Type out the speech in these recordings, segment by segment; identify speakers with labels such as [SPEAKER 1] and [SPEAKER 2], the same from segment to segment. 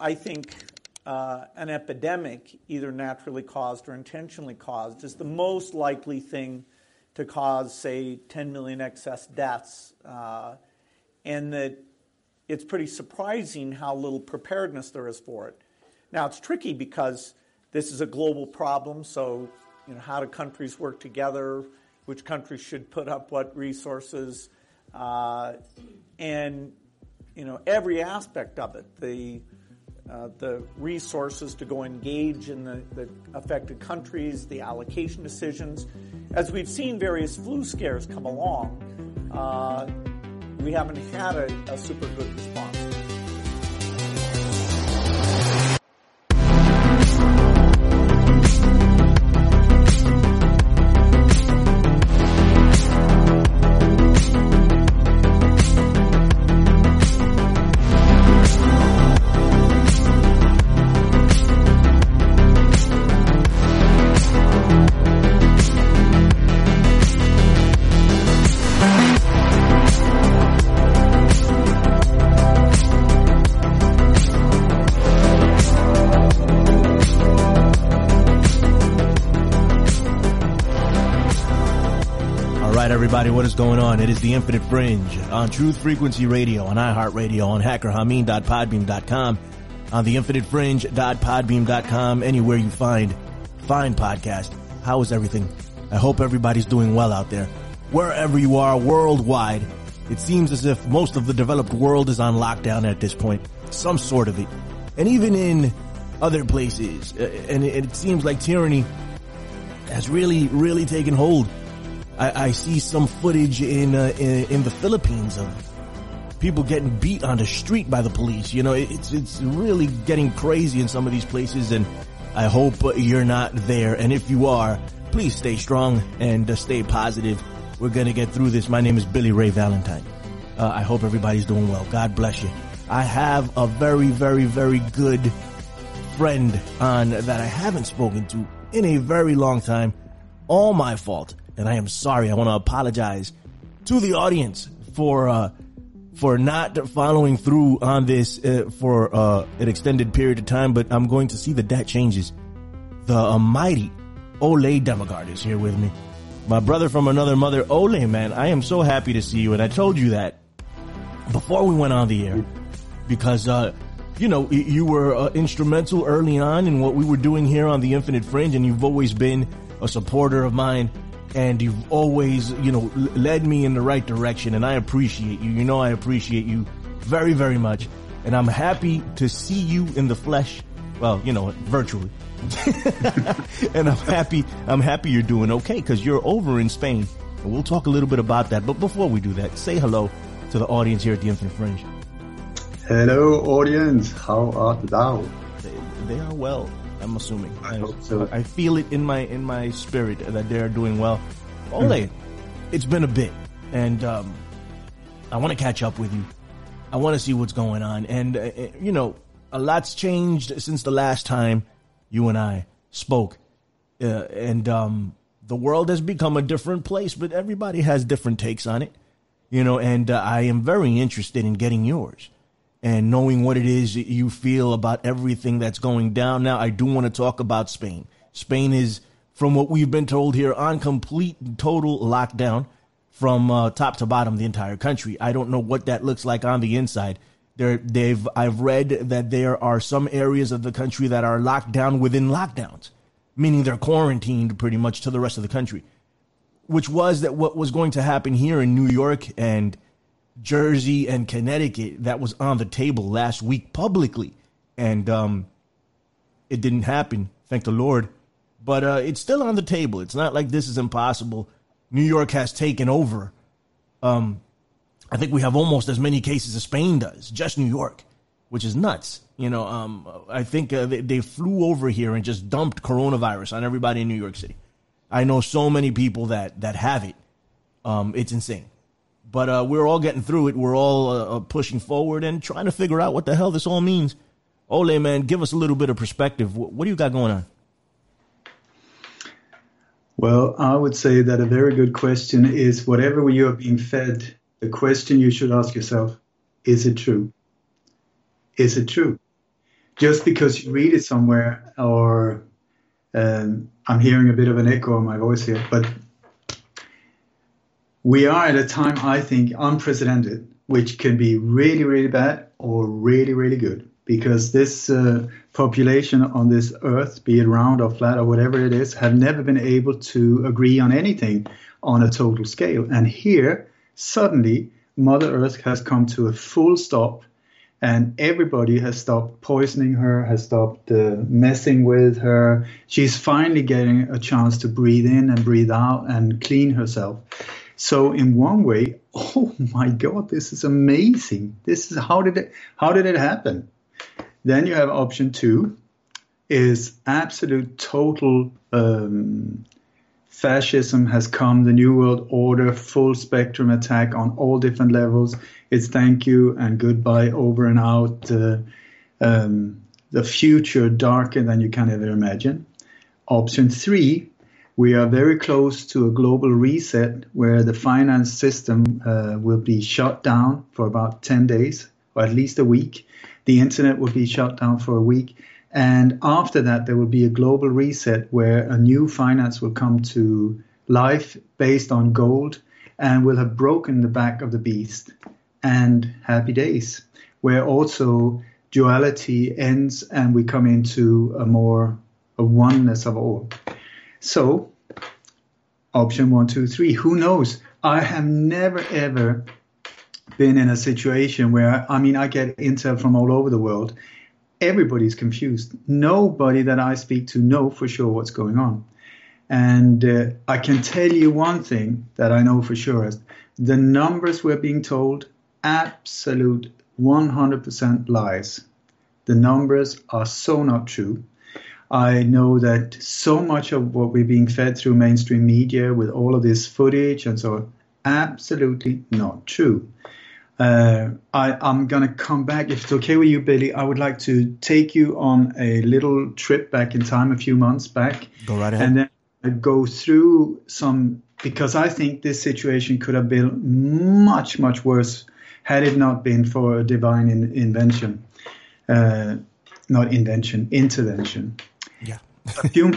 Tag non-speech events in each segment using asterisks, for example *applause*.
[SPEAKER 1] I think uh, an epidemic, either naturally caused or intentionally caused, is the most likely thing to cause, say, 10 million excess deaths. Uh, and that it's pretty surprising how little preparedness there is for it. Now, it's tricky because this is a global problem, so you know, how do countries work together? Which countries should put up what resources? Uh, and you know, every aspect of it, the uh, the resources to go engage in the, the, affected countries, the allocation decisions. As we've seen various flu scares come along, uh, we haven't had a, a super good response.
[SPEAKER 2] Everybody. What is going on? It is the Infinite Fringe on Truth Frequency Radio, on iHeartRadio, on hackerhameen.podbean.com, on the infinitefringe.podbean.com, anywhere you find fine podcast. How is everything? I hope everybody's doing well out there. Wherever you are worldwide, it seems as if most of the developed world is on lockdown at this point. Some sort of it. And even in other places, uh, and it seems like tyranny has really, really taken hold I, I see some footage in, uh, in, in the Philippines of people getting beat on the street by the police. You know, it's it's really getting crazy in some of these places, and I hope you're not there. And if you are, please stay strong and uh, stay positive. We're gonna get through this. My name is Billy Ray Valentine. Uh, I hope everybody's doing well. God bless you. I have a very, very, very good friend on that I haven't spoken to in a very long time. All my fault and I am sorry. I want to apologize to the audience for uh, for not following through on this uh, for uh, an extended period of time. But I'm going to see that that changes. The uh, mighty Ole Dammegard is here with me. My brother from another mother, Ole, man. I am so happy to see you. And I told you that before we went on the air because, uh, you know, you were uh, instrumental early on in what we were doing here on the Infinite Fringe, and you've always been a supporter of mine and you've always, you know, led me in the right direction and I appreciate you. You know, I appreciate you very, very much. And I'm happy to see you in the flesh. Well, you know, virtually. *laughs* and I'm happy, I'm happy you're doing okay because you're over in Spain. And we'll talk a little bit about that. But before we do that, say hello to the audience here at the Infinite Fringe.
[SPEAKER 3] Hello, audience. How art thou?
[SPEAKER 2] They, they are well. I'm assuming.
[SPEAKER 3] I, I, so.
[SPEAKER 2] I feel it in my in my spirit that they are doing well. Ole, it's been a bit, and um, I want to catch up with you. I want to see what's going on, and uh, uh, you know, a lot's changed since the last time you and I spoke, uh, and um, the world has become a different place. But everybody has different takes on it, you know. And uh, I am very interested in getting yours and knowing what it is you feel about everything that's going down. Now, I do want to talk about Spain. Spain is, from what we've been told here, on complete and total lockdown from uh, top to bottom, the entire country. I don't know what that looks like on the inside. There, they've, I've read that there are some areas of the country that are locked down within lockdowns, meaning they're quarantined pretty much to the rest of the country, which was that what was going to happen here in New York and Jersey and Connecticut that was on the table last week publicly, and um, it didn't happen. Thank the Lord. But uh, it's still on the table. It's not like this is impossible. New York has taken over. Um, I think we have almost as many cases as Spain does, just New York, which is nuts. You know, um, I think uh, they, they flew over here and just dumped coronavirus on everybody in New York City. I know so many people that that have it. Um, it's insane. But uh, we're all getting through it. We're all uh, uh, pushing forward and trying to figure out what the hell this all means. Ole, man, give us a little bit of perspective. What, do you got going on?
[SPEAKER 3] Well, I would say that a very good question is whatever you are being fed, the question you should ask yourself is it true? Is it true? Just because you read it somewhere, or um, I'm hearing a bit of an echo in my voice here, but we are at a time, I think, unprecedented, which can be really, really bad or really, really good. Because this uh, population on this earth, be it round or flat or whatever it is, have never been able to agree on anything on a total scale. And here, suddenly, Mother Earth has come to a full stop and everybody has stopped poisoning her, has stopped uh, messing with her. She's finally getting a chance to breathe in and breathe out and clean herself. So in one way, *laughs* oh my God, this is amazing. This is how did it how did it happen? Then you have option two, is absolute total um, fascism has come, the new world order, full spectrum attack on all different levels. It's thank you and goodbye, over and out. Uh, um, the future darker than you can ever imagine. Option three we are very close to a global reset where the finance system uh, will be shut down for about 10 days or at least a week. The internet will be shut down for a week. And after that, there will be a global reset where a new finance will come to life based on gold and will have broken the back of the beast. And happy days, where also duality ends and we come into a more a oneness of all. So, option one, two, three. Who knows? I have never ever been in a situation where I mean I get intel from all over the world. Everybody's confused. Nobody that I speak to know for sure what's going on. And uh, I can tell you one thing that I know for sure is the numbers we're being told absolute 100% lies. The numbers are so not true. I know that so much of what we're being fed through mainstream media with all of this footage and so on, absolutely not true. Uh, I, am going to come back. If it's okay with you, Billy, I would like to take you on a little trip back in time, a few months back.
[SPEAKER 2] Go right ahead.
[SPEAKER 3] And then go through some, because I think this situation could have been much, much worse had it not been for a divine in, invention. Uh, not invention, intervention a few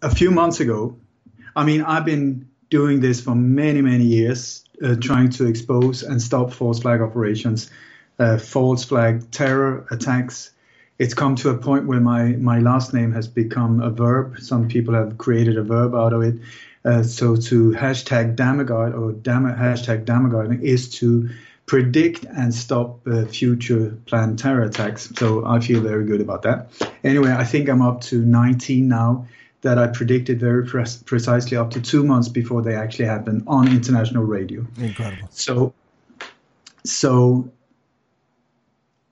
[SPEAKER 3] a few months ago. I mean, I've been doing this for many many years, uh, trying to expose and stop false flag operations, uh, false flag terror attacks. It's come to a point where my my last name has become a verb. Some people have created a verb out of it. Uh, so to hashtag Dammegard or dam- hashtag Dammegard is to predict and stop uh, future planned terror attacks. So I feel very good about that. Anyway, I think I'm up to 19 now that I predicted very pre- precisely up to two months before they actually happened on international radio.
[SPEAKER 2] Incredible.
[SPEAKER 3] So, so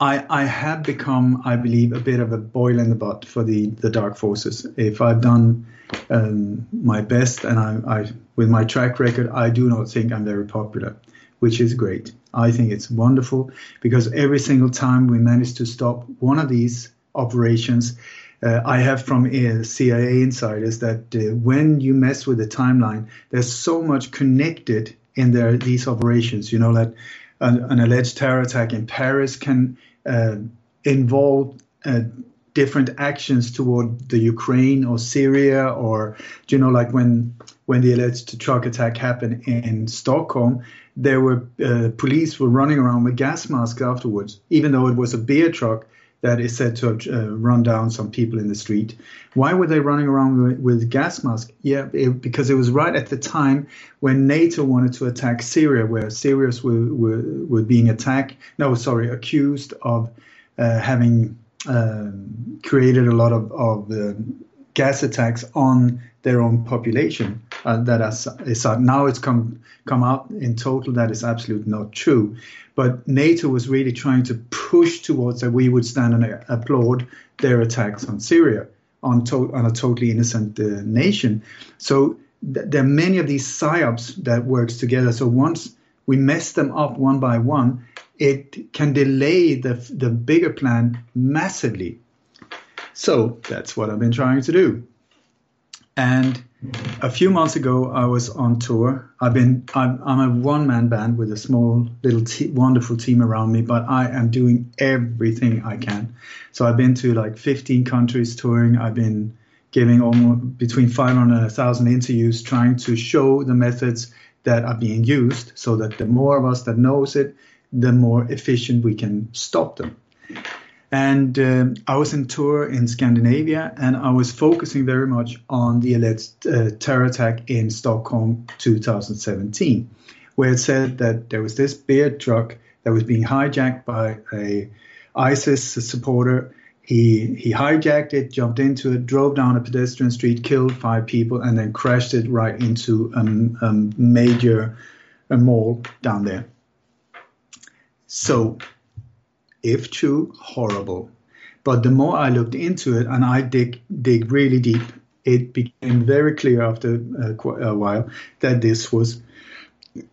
[SPEAKER 3] I, I have become, I believe, a bit of a boil in the butt for the, the dark forces. If I've done um, my best and I, I, with my track record, I do not think I'm very popular which is great. I think it's wonderful because every single time we manage to stop one of these operations, uh, I have from uh, CIA insiders that uh, when you mess with the timeline, there's so much connected in there these operations. You know that an, an alleged terror attack in Paris can uh, involve uh, different actions toward the Ukraine or Syria, or you know, like when when the alleged truck attack happened in Stockholm, there were uh, police were running around with gas masks afterwards, even though it was a beer truck that is said to have uh, run down some people in the street. Why were they running around with, with gas masks? Yeah, it, because it was right at the time when NATO wanted to attack Syria, where Syrians were, were, were being attacked. No, sorry, accused of uh, having um, created a lot of, of uh, gas attacks on their own population. uh, that is, uh, now it's come come out in total that is absolutely not true. But NATO was really trying to push towards that we would stand and applaud their attacks on Syria on, to- on a totally innocent uh, nation. So th- there are many of these psyops that works together. So once we mess them up one by one, it can delay the the bigger plan massively. So that's what I've been trying to do. And a few months ago, I was on tour. I've been I'm, I'm a one man band with a small little wonderful team around me, but I am doing everything I can. So I've been to like 15 countries touring. I've been giving almost between 500 and 1,000 interviews, trying to show the methods that are being used, so that the more of us that knows it, the more efficient we can stop them. And um, I was in tour in Scandinavia, and I was focusing very much on the alleged uh, terror attack in Stockholm 2017, where it said that there was this beer truck that was being hijacked by a ISIS supporter. He he hijacked it, jumped into it, drove down a pedestrian street, killed five people, and then crashed it right into a, a major a mall down there. So if true, horrible. But the more I looked into it and I dig dig really deep, it became very clear after uh, a while that this was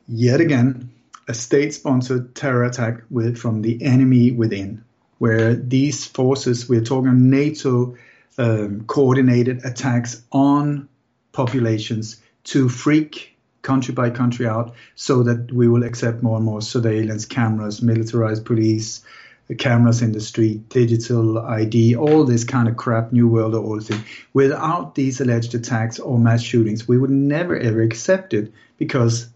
[SPEAKER 3] yet again a state-sponsored terror attack with, from the enemy within, where these forces, we're talking NATO um, coordinated attacks on populations to freak country by country out so that we will accept more and more surveillance cameras, militarized police, cameras in the street, digital ID, all this kind of crap, New World Order thing. Without these alleged attacks or mass shootings, we would never ever accept it because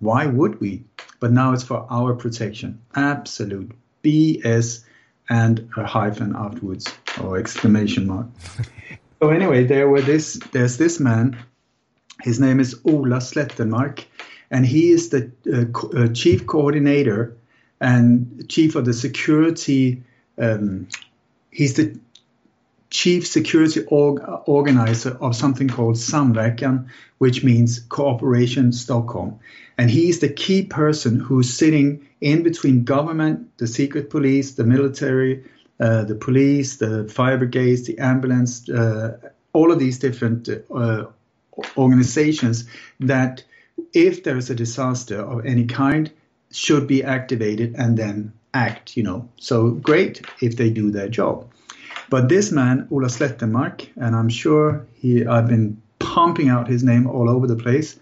[SPEAKER 3] why would we? But now it's for our protection. Absolute BS and a hyphen afterwards or exclamation mark. *laughs* so anyway, there were this there's this man. His name is Ola Slettenmark, and he is the uh, co- uh, chief coordinator and chief of the security. Um, he's the chief security org- organizer of something called Samverkan, which means Cooperation Stockholm. And he is the key person who's sitting in between government, the secret police, the military, uh, the police, the fire brigades, the ambulance, uh, all of these different uh, organizations that if there is a disaster of any kind, should be activated and then act, you know. So great if they do their job. But this man, Ola Slettenmark, and I'm sure he, I've been pumping out his name all over the place.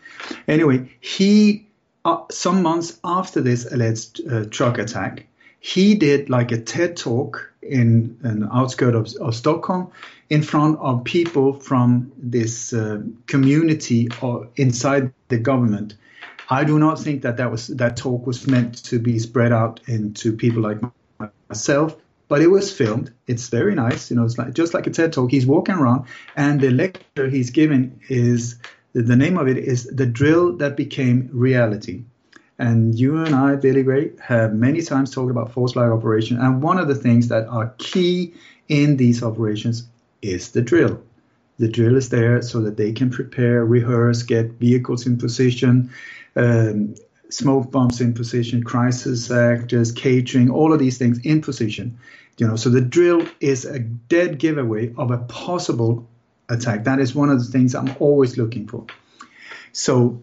[SPEAKER 3] Anyway, he, uh, some months after this alleged uh, truck attack, he did like a TED talk in an outskirts of, of Stockholm in front of people from this uh, community or inside the government I do not think that that was that talk was meant to be spread out into people like myself. But it was filmed. It's very nice, you know. It's like just like a TED talk. He's walking around, and the lecture he's giving is the name of it is the drill that became reality. And you and I, Billy Ray, have many times talked about false flag operation. And one of the things that are key in these operations is the drill. The drill is there so that they can prepare, rehearse, get vehicles in position, um, smoke bombs in position, crisis actors, catering, all of these things in position. You know, so the drill is a dead giveaway of a possible attack. That is one of the things I'm always looking for. So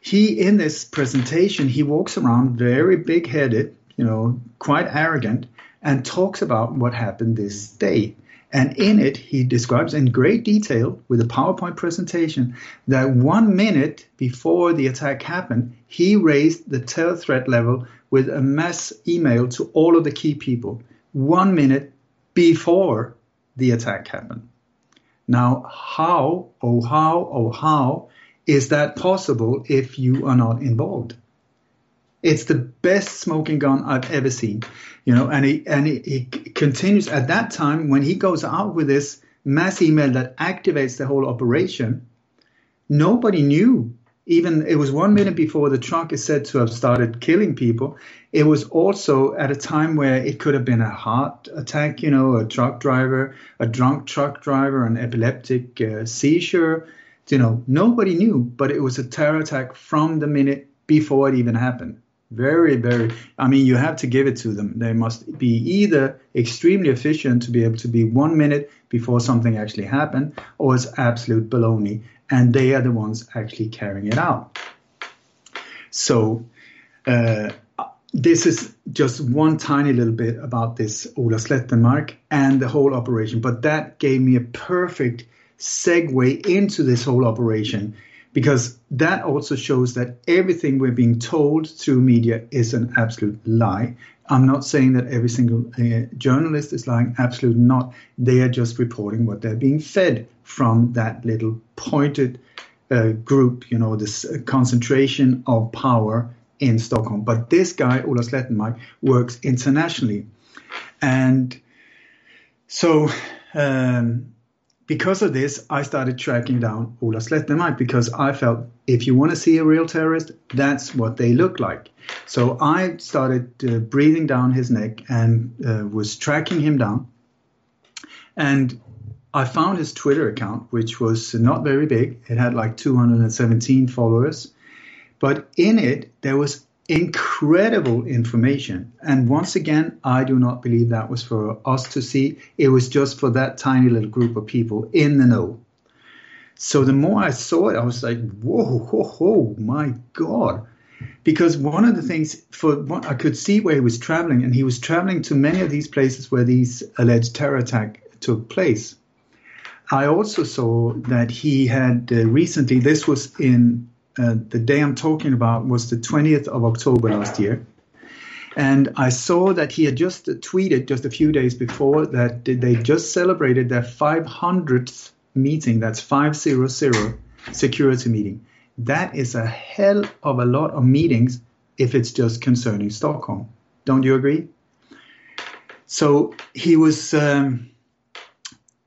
[SPEAKER 3] he, in this presentation, he walks around very big-headed, you know, quite arrogant, and talks about what happened this day. And in it, he describes in great detail with a PowerPoint presentation that one minute before the attack happened, he raised the terror threat level with a mass email to all of the key people one minute before the attack happened. Now, how, oh, how, oh, how is that possible if you are not involved? It's the best smoking gun I've ever seen, you know. And he and he, he continues at that time when he goes out with this mass email that activates the whole operation. Nobody knew. Even it was one minute before the truck is said to have started killing people. It was also at a time where it could have been a heart attack, you know, a truck driver, a drunk truck driver, an epileptic uh, seizure You know, nobody knew, but it was a terror attack from the minute before it even happened. Very, very. I mean, you have to give it to them. They must be either extremely efficient to be able to be one minute before something actually happened, or it's absolute baloney, and they are the ones actually carrying it out. So, uh, this is just one tiny little bit about this Ola Slettenmark and the whole operation, but that gave me a perfect segue into this whole operation because that also shows that everything we're being told through media is an absolute lie. I'm not saying that every single uh, journalist is lying, absolutely not. They are just reporting what they're being fed from that little pointed uh, group, you know, this uh, concentration of power in Stockholm. But this guy, Ola Slettenmark, works internationally. And so um, because of this, I started tracking down Ola Slettenmark because I felt if you want to see a real terrorist, that's what they look like. So I started uh, breathing down his neck and uh, was tracking him down. And I found his Twitter account, which was not very big. It had like 217 followers. But in it, there was incredible information. And once again, I do not believe that was for us to see. It was just for that tiny little group of people in the know. So the more I saw it, I was like, whoa, whoa, whoa my God. Because one of the things for what I could see where he was traveling, and he was traveling to many of these places where these alleged terror attack took place. I also saw that he had uh, recently, this was in uh, the day I'm talking about was the 20th of October last year. And I saw that he had just tweeted just a few days before that they just celebrated their 500th meeting. That's 500 security meeting. That is a hell of a lot of meetings if it's just concerning Stockholm. Don't you agree? So he was. Um,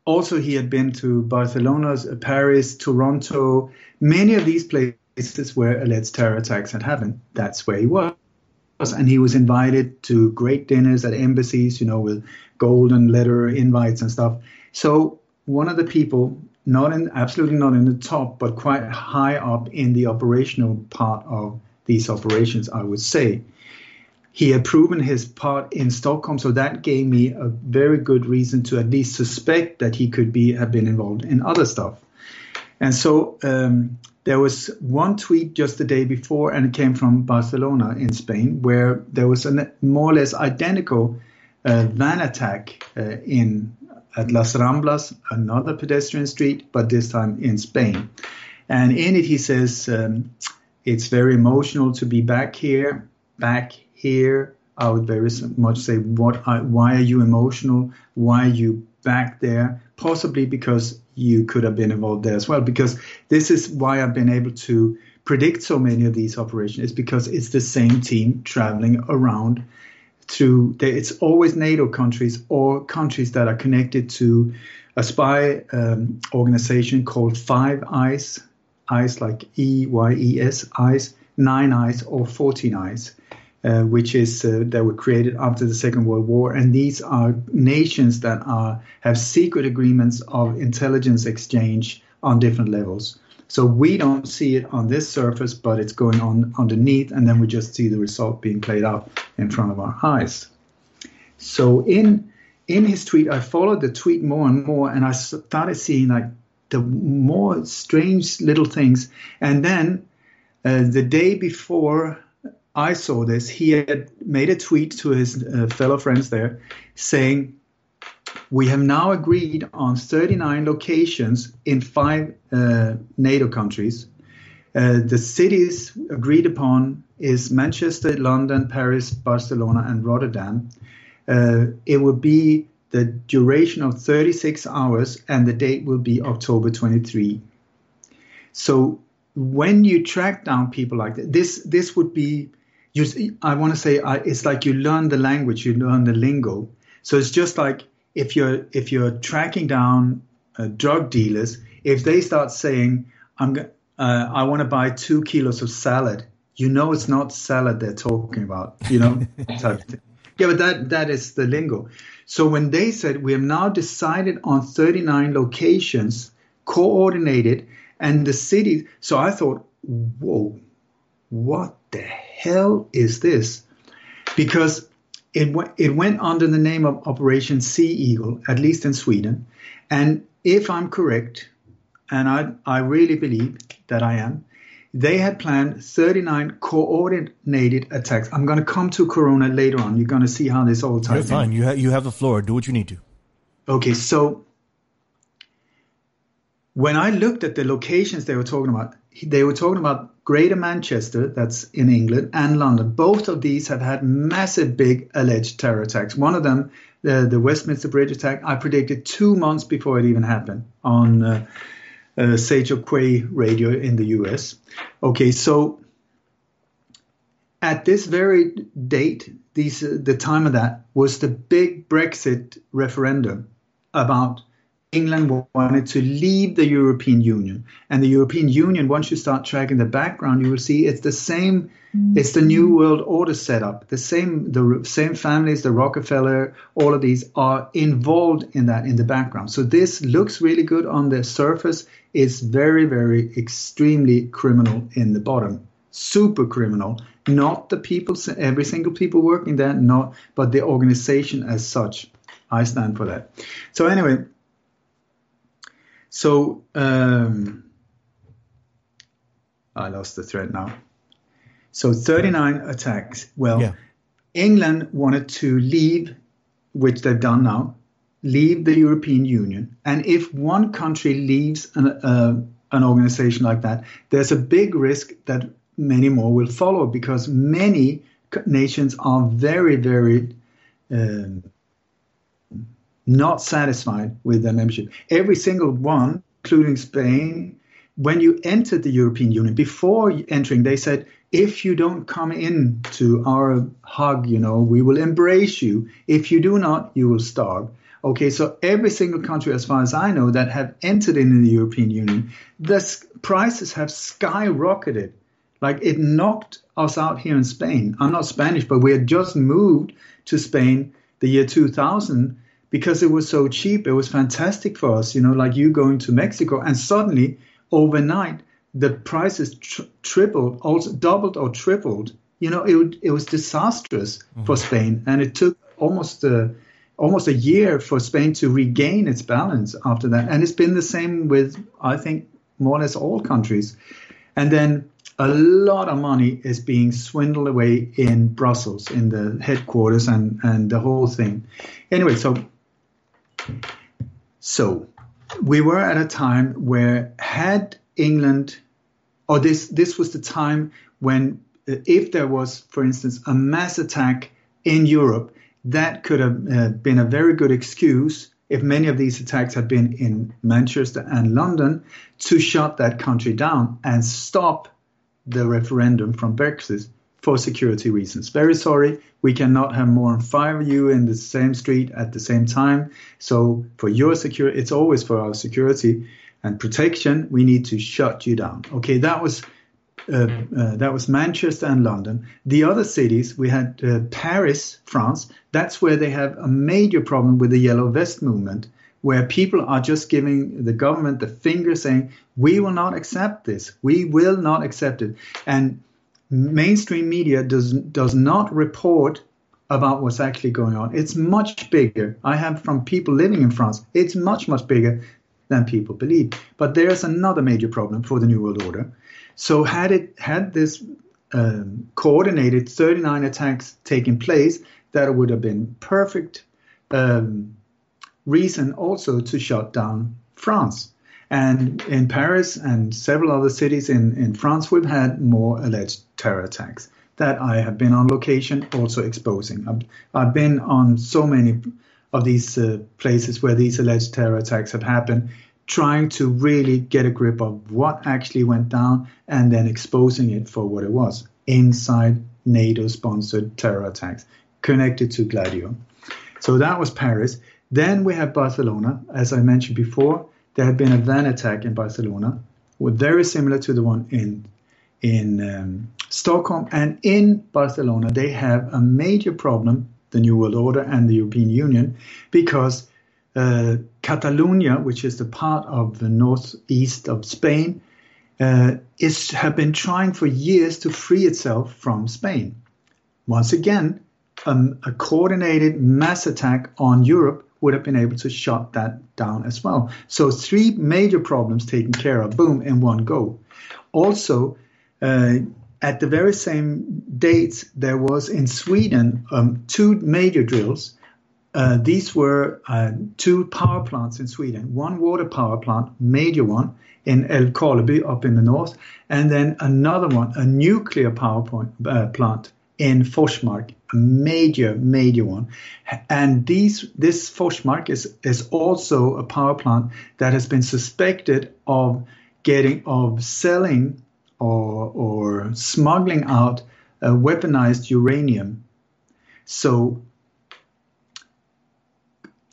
[SPEAKER 3] also, he had been to Barcelona, Paris, Toronto, many of these places places where alleged terror attacks had happened. That's where he was. And he was invited to great dinners at embassies, you know, with golden letter invites and stuff. So one of the people, not in absolutely not in the top, but quite high up in the operational part of these operations, I would say. He had proven his part in Stockholm, so that gave me a very good reason to at least suspect that he could be have been involved in other stuff. And so um, there was one tweet just the day before, and it came from Barcelona in Spain, where there was a more or less identical uh, van attack uh, in at Las Ramblas, another pedestrian street, but this time in Spain. And in it, he says, um, It's very emotional to be back here, back here. I would very much say, what? Why are you emotional? Why are you back there? Possibly because you could have been involved there as well. Because this is why I've been able to predict so many of these operations, is because it's the same team traveling around to, it's always NATO countries or countries that are connected to a spy um, organization called Five Eyes, eyes like E Y E S, eyes, nine eyes, or 14 eyes. Uh, which is uh, that were created after the Second World War, and these are nations that are have secret agreements of intelligence exchange on different levels. So we don't see it on this surface, but it's going on underneath, and then we just see the result being played out in front of our eyes. So in in his tweet, I followed the tweet more and more, and I started seeing like the more strange little things. And then uh, the day before I saw this, he had made a tweet to his uh, fellow friends there saying, We have now agreed on 39 locations in five uh, NATO countries. Uh, the cities agreed upon is Manchester, London, Paris, Barcelona, and Rotterdam. Uh, it will be the duration of 36 hours, and the date will be October 23. So when you track down people like that, this this would be you, I want to say I, it's like you learn the language, you learn the lingo. So it's just like if you're if you're tracking down uh, drug dealers, if they start saying, "I'm uh, I want to buy two kilos of salad," you know it's not salad they're talking about. You know, *laughs* yeah, but that that is the lingo. So when they said we have now decided on 39 locations, coordinated, And the city, so I thought, whoa, what the hell is this? Because it, w- it went under the name of Operation Sea Eagle, at least in Sweden. And if I'm correct, and I, I really believe that I am, they had planned 39 coordinated attacks. I'm going to come to Corona later on. You're going to see how this all ties
[SPEAKER 2] You're fine.
[SPEAKER 3] in.
[SPEAKER 2] You, ha- you have the floor. Do what you need to.
[SPEAKER 3] Okay, so when I looked at the locations they were talking about, they were talking about Greater Manchester, that's in England, and London. Both of these have had massive, big alleged terror attacks. One of them, the, the Westminster Bridge attack, I predicted two months before it even happened on uh, uh, Quay radio in the US. Okay, so at this very date, these, uh, the time of that was the big Brexit referendum about England wanted to leave the European Union. And the European Union, once you start tracking the background, you will see it's the same. It's the New mm-hmm. World Order setup. The same, the same families, the Rockefeller, all of these are involved in that in the background. So this looks really good on the surface. It's very, very extremely criminal in the bottom. Super criminal. Not the people, every single people working there, not, but the organization as such. I stand for that. So anyway, so um, I lost the thread now. So 39 attacks. Well,
[SPEAKER 2] Yeah.
[SPEAKER 3] England wanted to leave, which they've done now, leave the European Union. And if one country leaves an, uh, an organization like that, there's a big risk that many more will follow because many nations are very, very um, not satisfied with their membership. Every single one, including Spain, when you entered the European Union, before entering, they said, if you don't come in to our hug, you know, we will embrace you. If you do not, you will starve. Okay, so every single country, as far as I know, that have entered into the European Union, the prices have skyrocketed. Like it knocked us out here in Spain. I'm not Spanish, but we had just moved to Spain the year 2000 because it was so cheap. It was fantastic for us, you know, like you going to Mexico and suddenly overnight the prices tr- tripled, also doubled or tripled. You know, it, it was disastrous mm-hmm. for Spain, and it took almost a almost a year for Spain to regain its balance after that. And it's been the same with, I think, more or less all countries. And then a lot of money is being swindled away in Brussels, in the headquarters, and and the whole thing. Anyway, so so we were at a time where had England, or this this was the time when uh, if there was, for instance, a mass attack in Europe, that could have uh, been a very good excuse if many of these attacks had been in Manchester and London to shut that country down and stop the referendum from Brexit for security reasons. Very sorry, we cannot have more than five of you in the same street at the same time. So for your security, it's always for our security and protection. We need to shut you down. Okay, that was. Uh, uh, that was Manchester and London. The other cities, we had uh, Paris, France. That's where they have a major problem with the yellow vest movement, where people are just giving the government the finger saying, we will not accept this. We will not accept it. And mainstream media does, does not report about what's actually going on. It's much bigger. I have from people living in France, it's much, much bigger than people believe. But there's another major problem for the New World Order. So had it had this um, coordinated 39 attacks taken place, that would have been perfect um, reason also to shut down France. And in Paris and several other cities in, in France, we've had more alleged terror attacks that I have been on location also exposing. I've, I've been on so many of these uh, places where these alleged terror attacks have happened, trying to really get a grip of what actually went down and then exposing it for what it was inside NATO sponsored terror attacks connected to Gladio. So that was Paris. Then we have Barcelona. As I mentioned before, there had been a van attack in Barcelona, very similar to the one in in um, Stockholm and in Barcelona. They have a major problem, the New World Order and the European Union, because uh, Catalonia, which is the part of the northeast of Spain, uh, is have been trying for years to free itself from Spain. Once again, um, a coordinated mass attack on Europe would have been able to shut that down as well. So three major problems taken care of, boom, in one go. Also, uh, at the very same dates, there was in Sweden um, two major drills. Uh, these were uh, two power plants in Sweden. One water power plant, major one, in Älvkarleby up in the north, and then another one, a nuclear power point, uh, plant in Forsmark, a major, major one. And these, this Forsmark is, is also a power plant that has been suspected of getting, of selling or, or smuggling out uh, weaponized uranium. So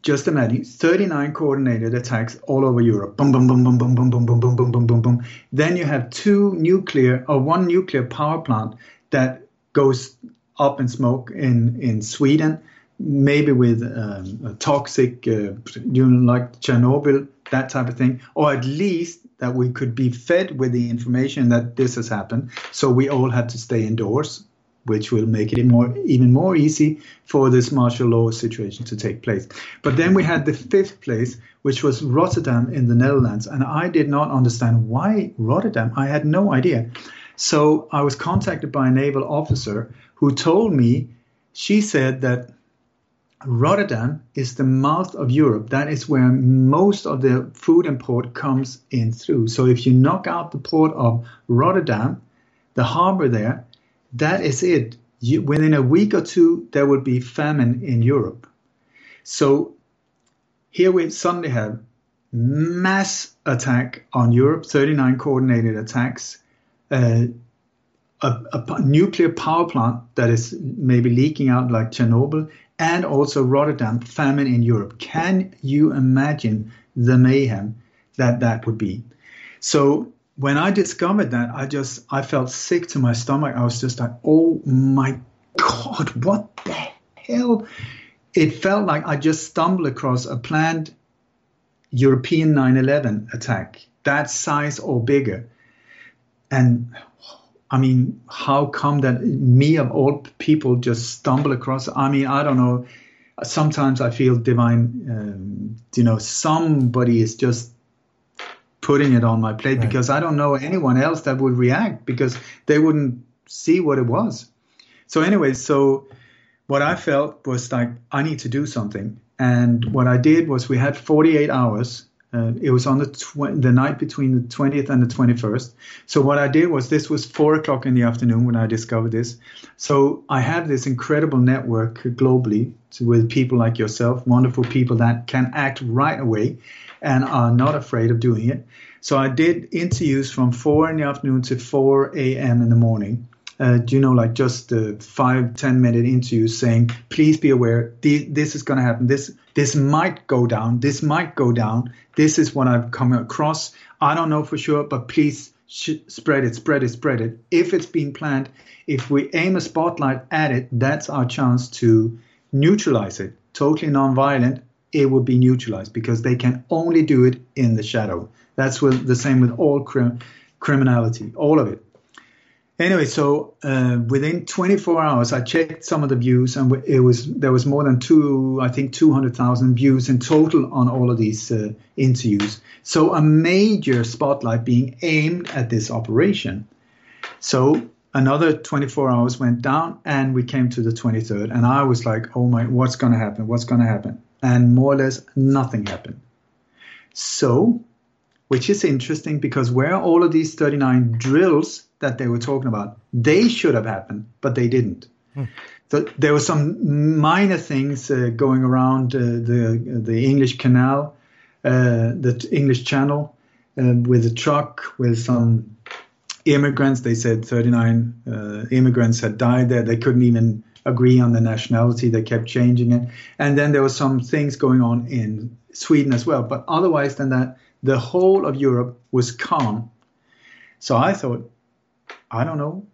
[SPEAKER 3] just imagine 39 coordinated attacks all over Europe. Boom, boom, boom, boom, boom, boom, boom, boom, boom, boom, boom, boom, boom. Then you have two nuclear or one nuclear power plant that goes up in smoke in, in Sweden, maybe with um, a toxic, uh, you know, like Chernobyl, that type of thing, or at least that we could be fed with the information that this has happened. So we all had to stay indoors, which will make it more, even more easy for this martial law situation to take place. But then we had the fifth place, which was Rotterdam in the Netherlands. And I did not understand why Rotterdam. I had no idea. So I was contacted by a naval officer who told me, she said that Rotterdam is the mouth of Europe. That is where most of the food import comes in through. So if you knock out the port of Rotterdam, the harbor there, that is it. You, within a week or two, there would be famine in Europe. So here we suddenly have mass attack on Europe, 39 coordinated attacks, uh, a, a, nuclear power plant that is maybe leaking out like Chernobyl, and also Rotterdam, famine in Europe. Can you imagine the mayhem that that would be? So when I discovered that, I just I felt sick to my stomach. I was just like, oh my god, what the hell? It felt like I just stumbled across a planned European 9/11 attack, that size or bigger, and I mean, how come that me of all people just stumble across? I mean, I don't know. Sometimes I feel divine, um, you know, somebody is just putting it on my plate right. because I don't know anyone else that would react because they wouldn't see what it was. So, anyway, so what I felt was like, I need to do something. And what I did was we had 48 hours uh, it was on the tw- the night between the 20th and the 21st. So what I did was this was four o'clock in the afternoon when I discovered this. So I have this incredible network globally with people like yourself, wonderful people that can act right away and are not afraid of doing it. So I did interviews from four in the afternoon to 4 a.m. in the morning uh, you know, like just uh, five, ten minute interviews saying, please be aware, th- this is going to happen. This, this might go down. This might go down. This is what I've come across. I don't know for sure, but please sh- spread it, spread it, spread it. If it's being planned, if we aim a spotlight at it, that's our chance to neutralize it. Totally non-violent, it will be neutralized because they can only do it in the shadow. That's the same with all crim- criminality, all of it. Anyway, so uh, within 24 hours, I checked some of the views, and it was there was more than two, I think, 200,000 views in total on all of these uh, interviews. So a major spotlight being aimed at this operation. So another 24 hours went down, and we came to the 23rd, and I was like, "Oh my, what's going to happen? What's going to happen?" And more or less nothing happened. So, which is interesting because where all of these 39 drills that they were talking about. They should have happened, but they didn't. Hmm. So there were some minor things uh, going around uh, the the English Canal, uh, the English Channel, uh, with a truck with some immigrants. They said 39 uh, immigrants had died there. They couldn't even agree on the nationality. They kept changing it. And then there were some things going on in Sweden as well. But otherwise than that, the whole of Europe was calm. So I thought I don't know.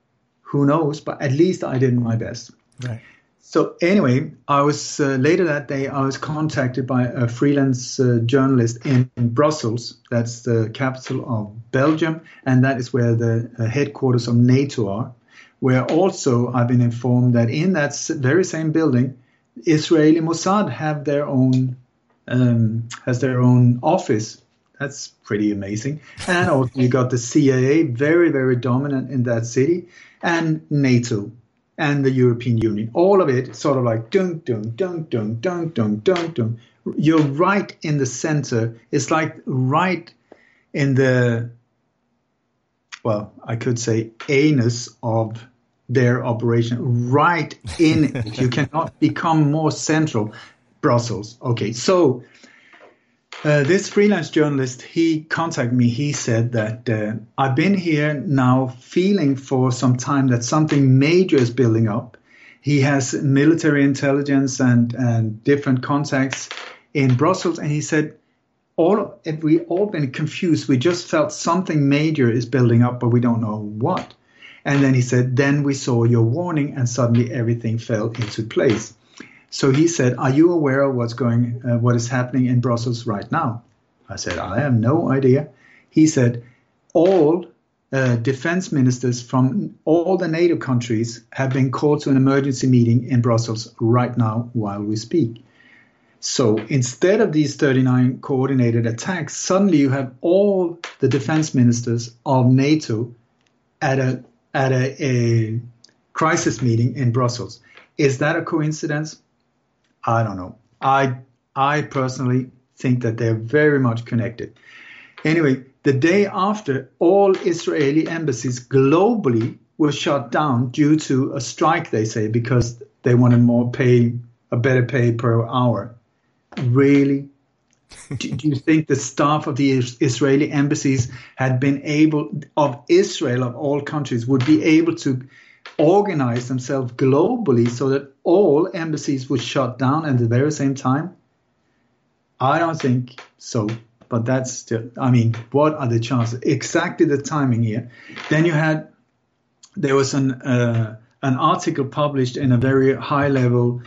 [SPEAKER 3] Who knows? But at least I did my best.
[SPEAKER 2] Right.
[SPEAKER 3] So anyway, I was uh, later that day. I was contacted by a freelance uh, journalist in, in, Brussels. That's the capital of Belgium, and that is where the uh, headquarters of NATO are. Where also I've been informed that in that very same building, Israeli Mossad have their own um, has their own office. That's pretty amazing. And also you got the CIA, very very dominant in that city, and NATO and the European Union. All of it sort of like dun dun dun dun dun dun dun dun. You're right in the center. It's like right in the well, I could say anus of their operation. Right in it. You cannot become more central. Brussels. Okay, so uh, this freelance journalist, he contacted me. He said that uh, I've been here now feeling for some time that something major is building up. He has military intelligence and, and different contacts in Brussels. And he said, all we all been confused. We just felt something major is building up, but we don't know what. And then he said, then we saw your warning and suddenly everything fell into place. So he said, "Are you aware of what's going, uh, what is happening in Brussels right now?" I said, "I have no idea." He said, "All uh, defense ministers from all the NATO countries have been called to an emergency meeting in Brussels right now while we speak." So instead of these 39 coordinated attacks, suddenly you have all the defense ministers of NATO at a at a, a crisis meeting in Brussels. Is that a coincidence? I don't know. I I personally think that they're very much connected. Anyway, the day after, all Israeli embassies globally were shut down due to a strike. They say because they wanted more pay, a better pay per hour. Really? do, do, you think the staff of the Israeli embassies had been able, of Israel of all countries, would be able to organize themselves globally so that all embassies would shut down at the very same time? I don't think so. But that's still, I mean, what are the chances? Exactly the timing here. Then you had, there was an, uh, an article published in a very high level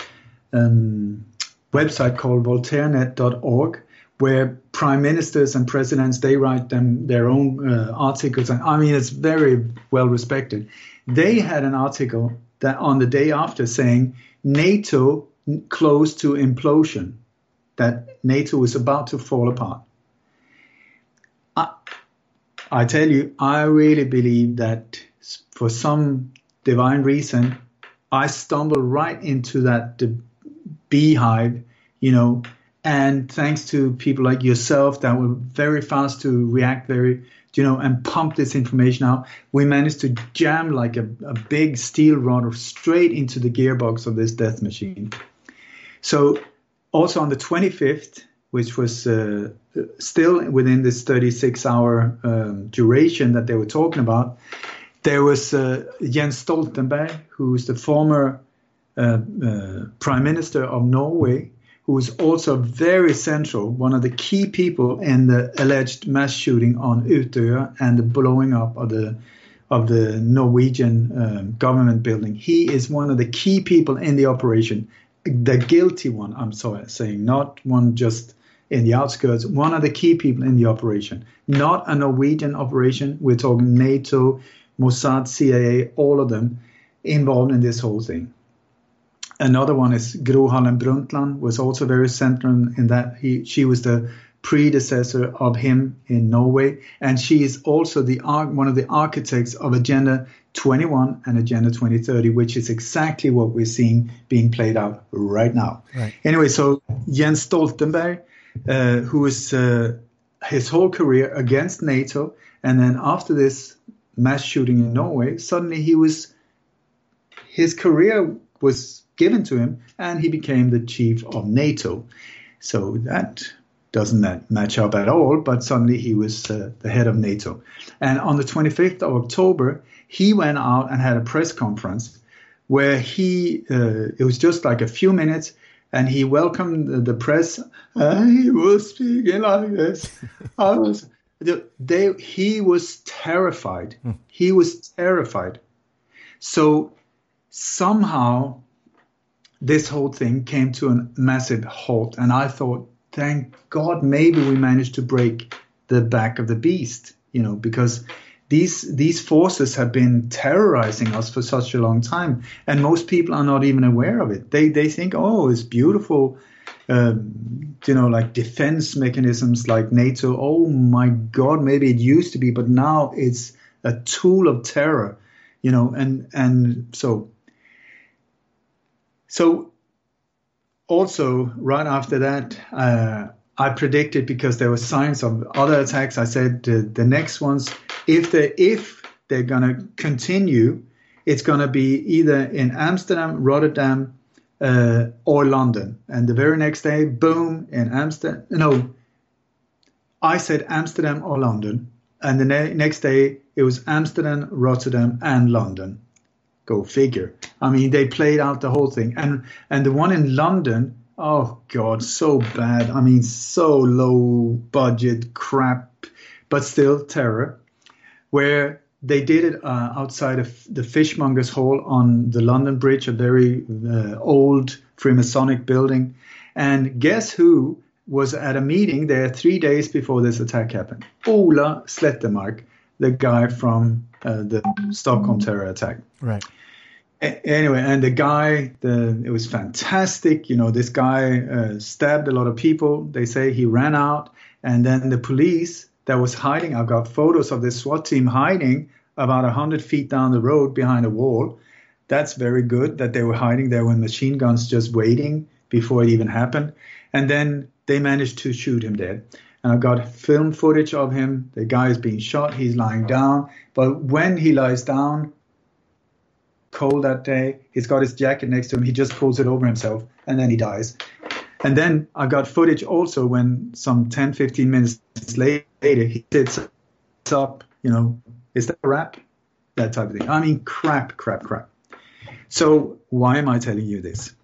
[SPEAKER 3] um, website called voltairenet.org where prime ministers and presidents they write them their own uh, articles and i mean it's very well respected they had an article that on the day after saying NATO close to implosion, that NATO was about to fall apart. I, I tell you, I really believe that for some divine reason, I stumbled right into that beehive, you know, and thanks to people like yourself that were very fast to react very you know, and pump this information out. We managed to jam like a, a big steel rod straight into the gearbox of this death machine. So, also on the 25th, which was uh, still within this 36 hour um, duration that they were talking about, there was uh, Jens Stoltenberg, who's the former uh, uh prime minister of Norway, who was also very central, one of the key people in the alleged mass shooting on Utøya and the blowing up of the of the Norwegian um, government building. He is one of the key people in the operation, the guilty one. I'm sorry, saying not one just in the outskirts. One of the key people in the operation, not a Norwegian operation. We're talking NATO, Mossad, CIA, all of them involved in this whole thing. Another one is Gro Harlem Brundtland was also very central in that he she was the predecessor of him in Norway, and she is also the one of the architects of Agenda 21 and Agenda 2030, which is exactly what we're seeing being played out right now. Right. Anyway, so Jens Stoltenberg, uh, who is uh, his whole career against NATO, and then after this mass shooting in Norway, suddenly he was his career was given to him, and he became the chief of NATO. So that doesn't match up at all, but suddenly he was uh, the head of NATO. And on the 25th of October, he went out and had a press conference where he, uh, it was just like a few minutes, and he welcomed the, press. He was speaking like this. I was, they, he was terrified. Hmm. He was terrified. So somehow this whole thing came to a massive halt. And I thought, thank God, maybe we managed to break the back of the beast, you know, because these these forces have been terrorizing us for such a long time, and most people are not even aware of it. They they think, oh, it's beautiful, um, you know, like defense mechanisms like NATO. Oh my God, maybe it used to be, but now it's a tool of terror, you know, and and so so also right after that. Uh, I predicted because there were signs of other attacks. I said uh, the next ones, if they if they're gonna continue, it's gonna be either in Amsterdam, Rotterdam, uh, or London. And the very next day, boom, in Amsterdam. No, I said Amsterdam or London, and the ne- next day it was Amsterdam, Rotterdam, and London. Go figure. I mean, they played out the whole thing, and and the one in London Oh God, so bad. I mean, so low budget crap, but still terror. Where they did it uh, outside of the Fishmongers Hall on the London Bridge, a very uh, old Freemasonic building. And guess who was at a meeting there three days before this attack happened? Ola Slettemark, the guy from uh, the Stockholm terror attack.
[SPEAKER 2] Right
[SPEAKER 3] anyway, and the guy, the it was fantastic. You know, this guy uh, stabbed a lot of people. They say he ran out, and then the police that was hiding. I've got photos of this SWAT team hiding about hundred feet down the road behind a wall. That's very good that they were hiding there with machine guns, just waiting before it even happened. And then they managed to shoot him dead. And I've got film footage of him. The guy is being shot. He's lying down. But when he lies down, cold that day. He's got his jacket next to him. He just pulls it over himself and then he dies. And then I've got footage also when some 10, 15 minutes later, he sits up, you know, is that a rap? That type of thing. I mean, crap, crap, crap. So why am I telling you this?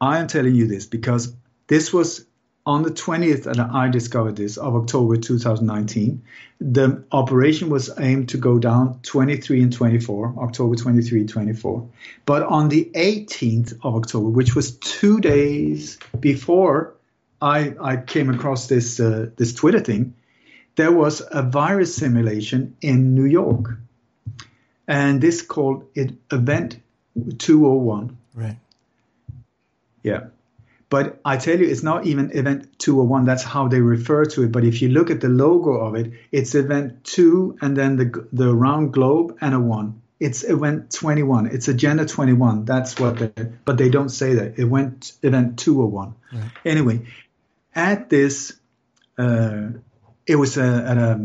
[SPEAKER 3] I am telling you this because this was on the 20th, and I discovered this, of October 2019, the operation was aimed to go down 23 and 24, October 23, 24. But on the 18th of October, which was two days before I, I came across this, uh, this Twitter thing, there was a virus simulation in New York. And this called it Event 201.
[SPEAKER 2] Right.
[SPEAKER 3] Yeah. But I tell you, it's not even Event 201. That's how they refer to it. But if you look at the logo of it, it's Event 2 and then the, the round globe and a 1. It's Event 21. It's Agenda 21. That's what they, but they don't say that. It went Event 201. Right. Anyway, at this, uh, it was a, at a,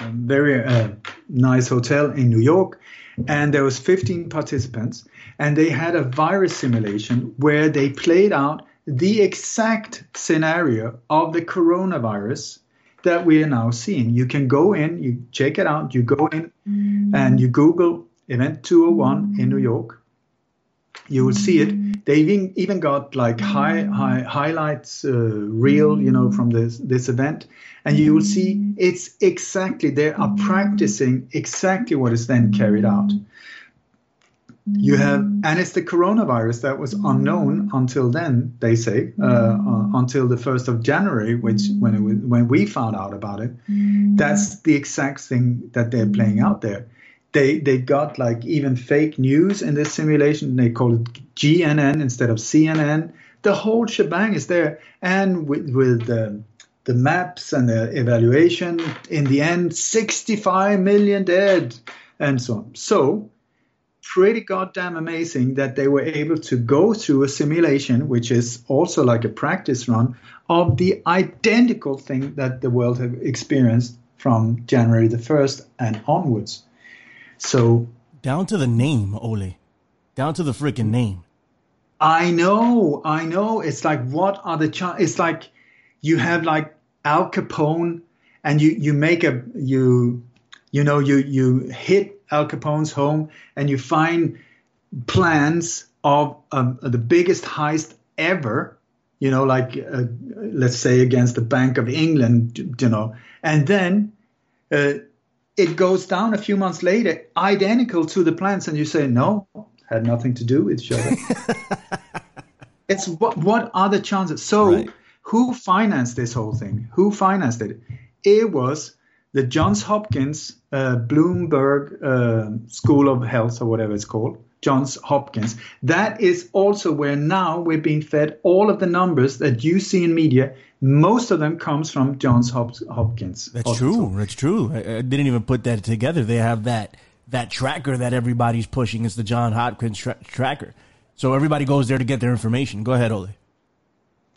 [SPEAKER 3] a very uh, nice hotel in New York and there was 15 participants and they had a virus simulation where they played out the exact scenario of the coronavirus that we are now seeing. You can go in, you check it out, you go in mm. and you Google Event 201 in New mm. York. You will see it. Mm. They even, even got like high, high highlights, uh, real, you know, from this this event, and you will see it's exactly they are practicing exactly what is then carried out. You have, mm. and it's the coronavirus that was unknown mm. until then. They say uh, mm. uh, until the first of January, which when it was, when we found out about it, that's the exact thing that they're playing out there. They they got like even fake news in this simulation. They call it GNN instead of CNN. The whole shebang is there, and with with the the maps and the evaluation. In the end, 65 million dead, and so on. So pretty goddamn amazing that they were able to go through a simulation, which is also like a practice run, of the identical thing that the world have experienced from January the 1st and onwards. So.
[SPEAKER 2] Down to the name, Ole. Down to the freaking name.
[SPEAKER 3] I know, I know. It's like, what are the chances? It's like you have like Al Capone and you, you make a, you, you know, you, you hit Al Capone's home and you find plans of um, the biggest heist ever, you know, like uh, let's say against the Bank of England, you know, and then uh, it goes down a few months later, identical to the plans, and you say, no, had nothing to do with each other. *laughs* It's what what are the chances? So
[SPEAKER 2] Right.
[SPEAKER 3] who financed this whole thing? Who financed it? It was the Johns Hopkins uh, Bloomberg uh, School of Health or whatever it's called. Johns Hopkins. That is also where now we're being fed all of the numbers that you see in media. Most of them comes from Johns Hop- Hopkins.
[SPEAKER 2] That's
[SPEAKER 3] Hospital.
[SPEAKER 2] true. That's true. I, I didn't even put that together. They have that that tracker that everybody's pushing. It's the John Hopkins tra- tracker. So everybody goes there to get their information. Go ahead, Ole.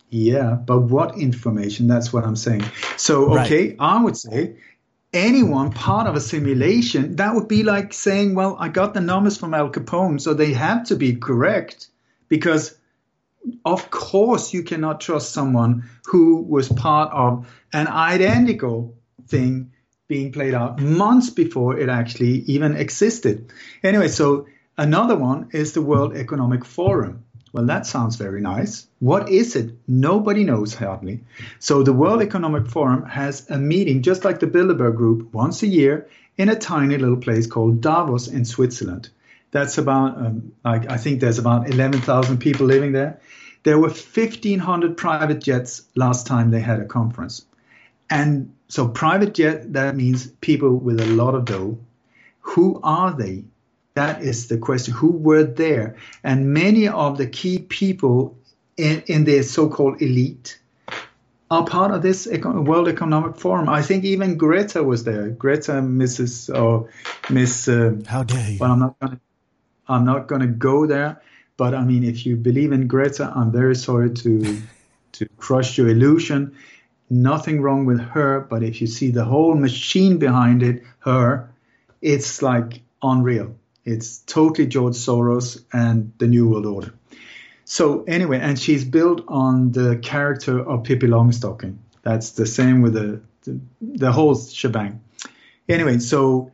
[SPEAKER 3] Yeah, but what information? That's what I'm saying. So,
[SPEAKER 2] Right.
[SPEAKER 3] okay, I would say anyone part of a simulation, that would be like saying, well, I got the numbers from Al Capone, so they have to be correct because, of course, you cannot trust someone who was part of an identical thing being played out months before it actually even existed. Anyway, so another one is the World Economic Forum. Well, that sounds very nice. What is it? Nobody knows hardly. So the World Economic Forum has a meeting, just like the Bilderberg Group, once a year in a tiny little place called Davos in Switzerland. That's about, um, like, I think there's about 11,000 people living there. There were 1,500 private jets last time they had a conference. And so private jet, that means people with a lot of dough. Who are they? That is the question. Who were there? And many of the key people in, in the so-called elite are part of this World Economic Forum. I think even Greta was there. Greta, Mrs. or Miss. Uh,
[SPEAKER 2] How dare you?
[SPEAKER 3] well, I'm not gonna, I'm not gonna go there. But I mean, if you believe in Greta, I'm very sorry to, to crush your illusion. Nothing wrong with her, but if you see the whole machine behind it, her, it's like unreal. It's totally George Soros and the New World Order. So anyway, and she's built on the character of Pippi Longstocking. That's the same with the the, the whole shebang. Anyway, so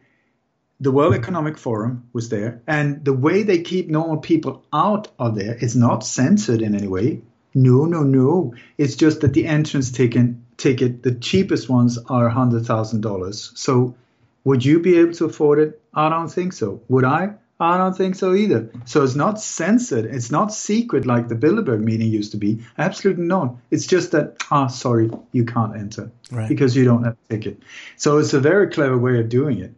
[SPEAKER 3] the World Economic Forum was there, and the way they keep normal people out of there is not censored in any way. No, no, no. It's just that the entrance ticket, ticket the cheapest ones are hundred thousand dollars. So, would you be able to afford it? I don't think so. Would I? I don't think so either. So it's not censored. It's not secret like the Bilderberg meeting used to be. Absolutely not. It's just that, ah, sorry, you can't enter
[SPEAKER 2] Right.
[SPEAKER 3] because you don't have a ticket. So it's a very clever way of doing it.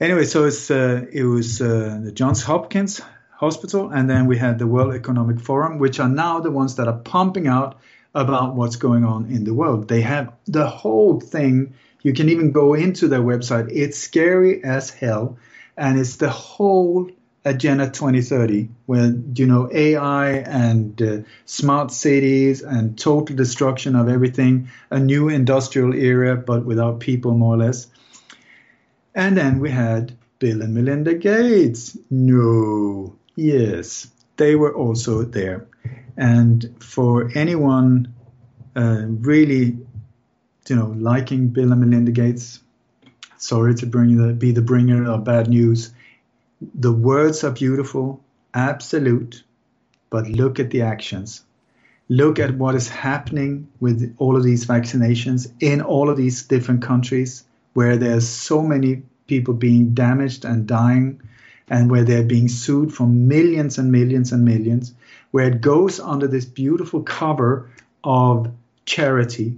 [SPEAKER 3] Anyway, so it's uh, it was uh, the Johns Hopkins Hospital, and then we had the World Economic Forum, which are now the ones that are pumping out about what's going on in the world. They have the whole thing. You can even go into their website. It's scary as hell, and it's the whole Agenda 2030, where you know AI and uh, smart cities and total destruction of everything, a new industrial era, but without people, more or less. And then we had Bill and Melinda Gates. No, yes, they were also there. And for anyone uh, really, you know, liking Bill and Melinda Gates, sorry to bring the, be the bringer of bad news. The words are beautiful, absolute, but look at the actions. Look at what is happening with all of these vaccinations in all of these different countries where there's so many people being damaged and dying and where they're being sued for millions and millions and millions, where it goes under this beautiful cover of charity.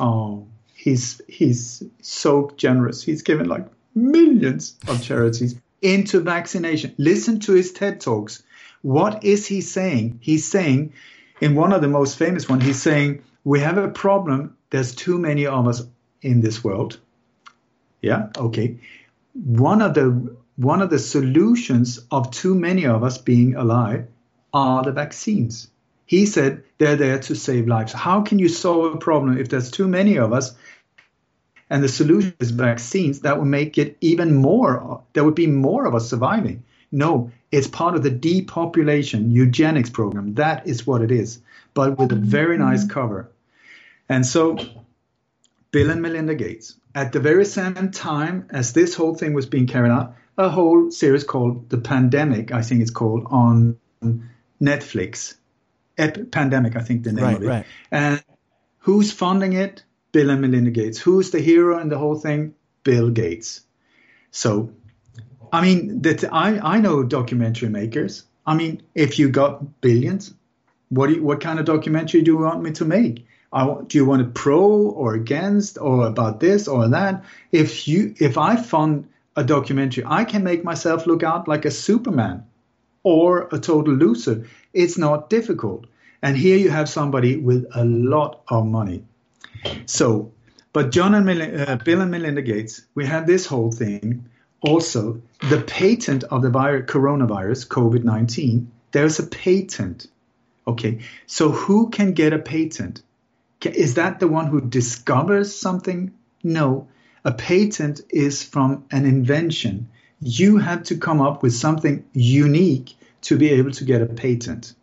[SPEAKER 3] Oh, he's he's so generous. He's given like millions of charities into vaccination. Listen to his TED Talks. What is he saying? He's saying, in one of the most famous one, he's saying, we have a problem. There's too many of us in this world. Yeah, okay. One of the one of the solutions of too many of us being alive are the vaccines. He said they're there to save lives. How can you solve a problem if there's too many of us? And the solution is vaccines that would make it even more, there would be more of us surviving. No, it's part of the depopulation eugenics program. That is what it is, but with a very nice mm-hmm. cover. And so, Bill and Melinda Gates, at the very same time as this whole thing was being carried out, a whole series called The Pandemic, I think it's called, on Netflix. Ep- Pandemic, I think the name
[SPEAKER 2] Right,
[SPEAKER 3] of it.
[SPEAKER 2] right.
[SPEAKER 3] And who's funding it? Bill and Melinda Gates. Who's the hero in the whole thing? Bill Gates. So, I mean, that I, I know documentary makers. I mean, if you got billions, What do you, what kind of documentary do you want me to make? I, do you want it pro or against or about this or that? If you if I fund a documentary, I can make myself look out like a Superman or a total loser. It's not difficult. And here you have somebody with a lot of money. So, but John and Mel- uh, Bill and Melinda Gates, we had this whole thing. Also, the patent of the virus, coronavirus, COVID 19, there's a patent. Okay, so who can get a patent? Is that the one who discovers something? No. A patent is from an invention. You had to come up with something unique to be able to get a patent.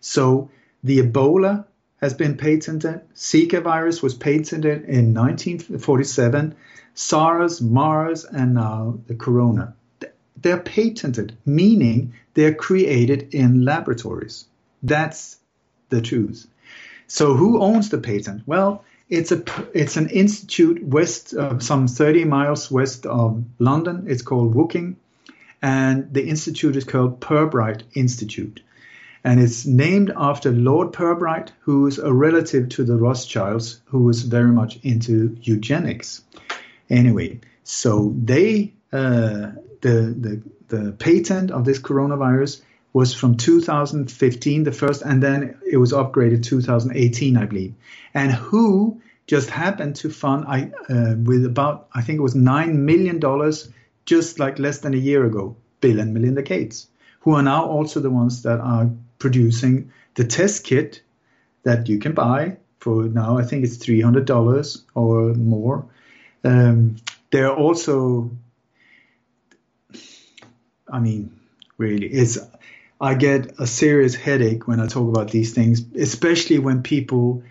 [SPEAKER 3] So the Ebola has been patented. Zika virus was patented in 1947. SARS, MERS, and now the corona. They're patented, meaning they're created in laboratories. That's the truth. So who owns the patent? Well, it's a it's an institute west some 30 miles west of London. It's called Woking, and the institute is called Pirbright Institute and it's named after Lord Pirbright, who is a relative to the Rothschilds, who was very much into eugenics. Anyway, so they uh, the, the the patent of this coronavirus was from 2015, the first, and then it was upgraded 2018, I believe. And who just happened to fund I uh, with about I think it was nine million dollars just like less than a year ago, Bill and Melinda Gates, who are now also the ones that are producing the test kit that you can buy for now. I think it's three hundred dollars or more. Um, there are also, I mean, really, it's. I get a serious headache when I talk about these things, especially when people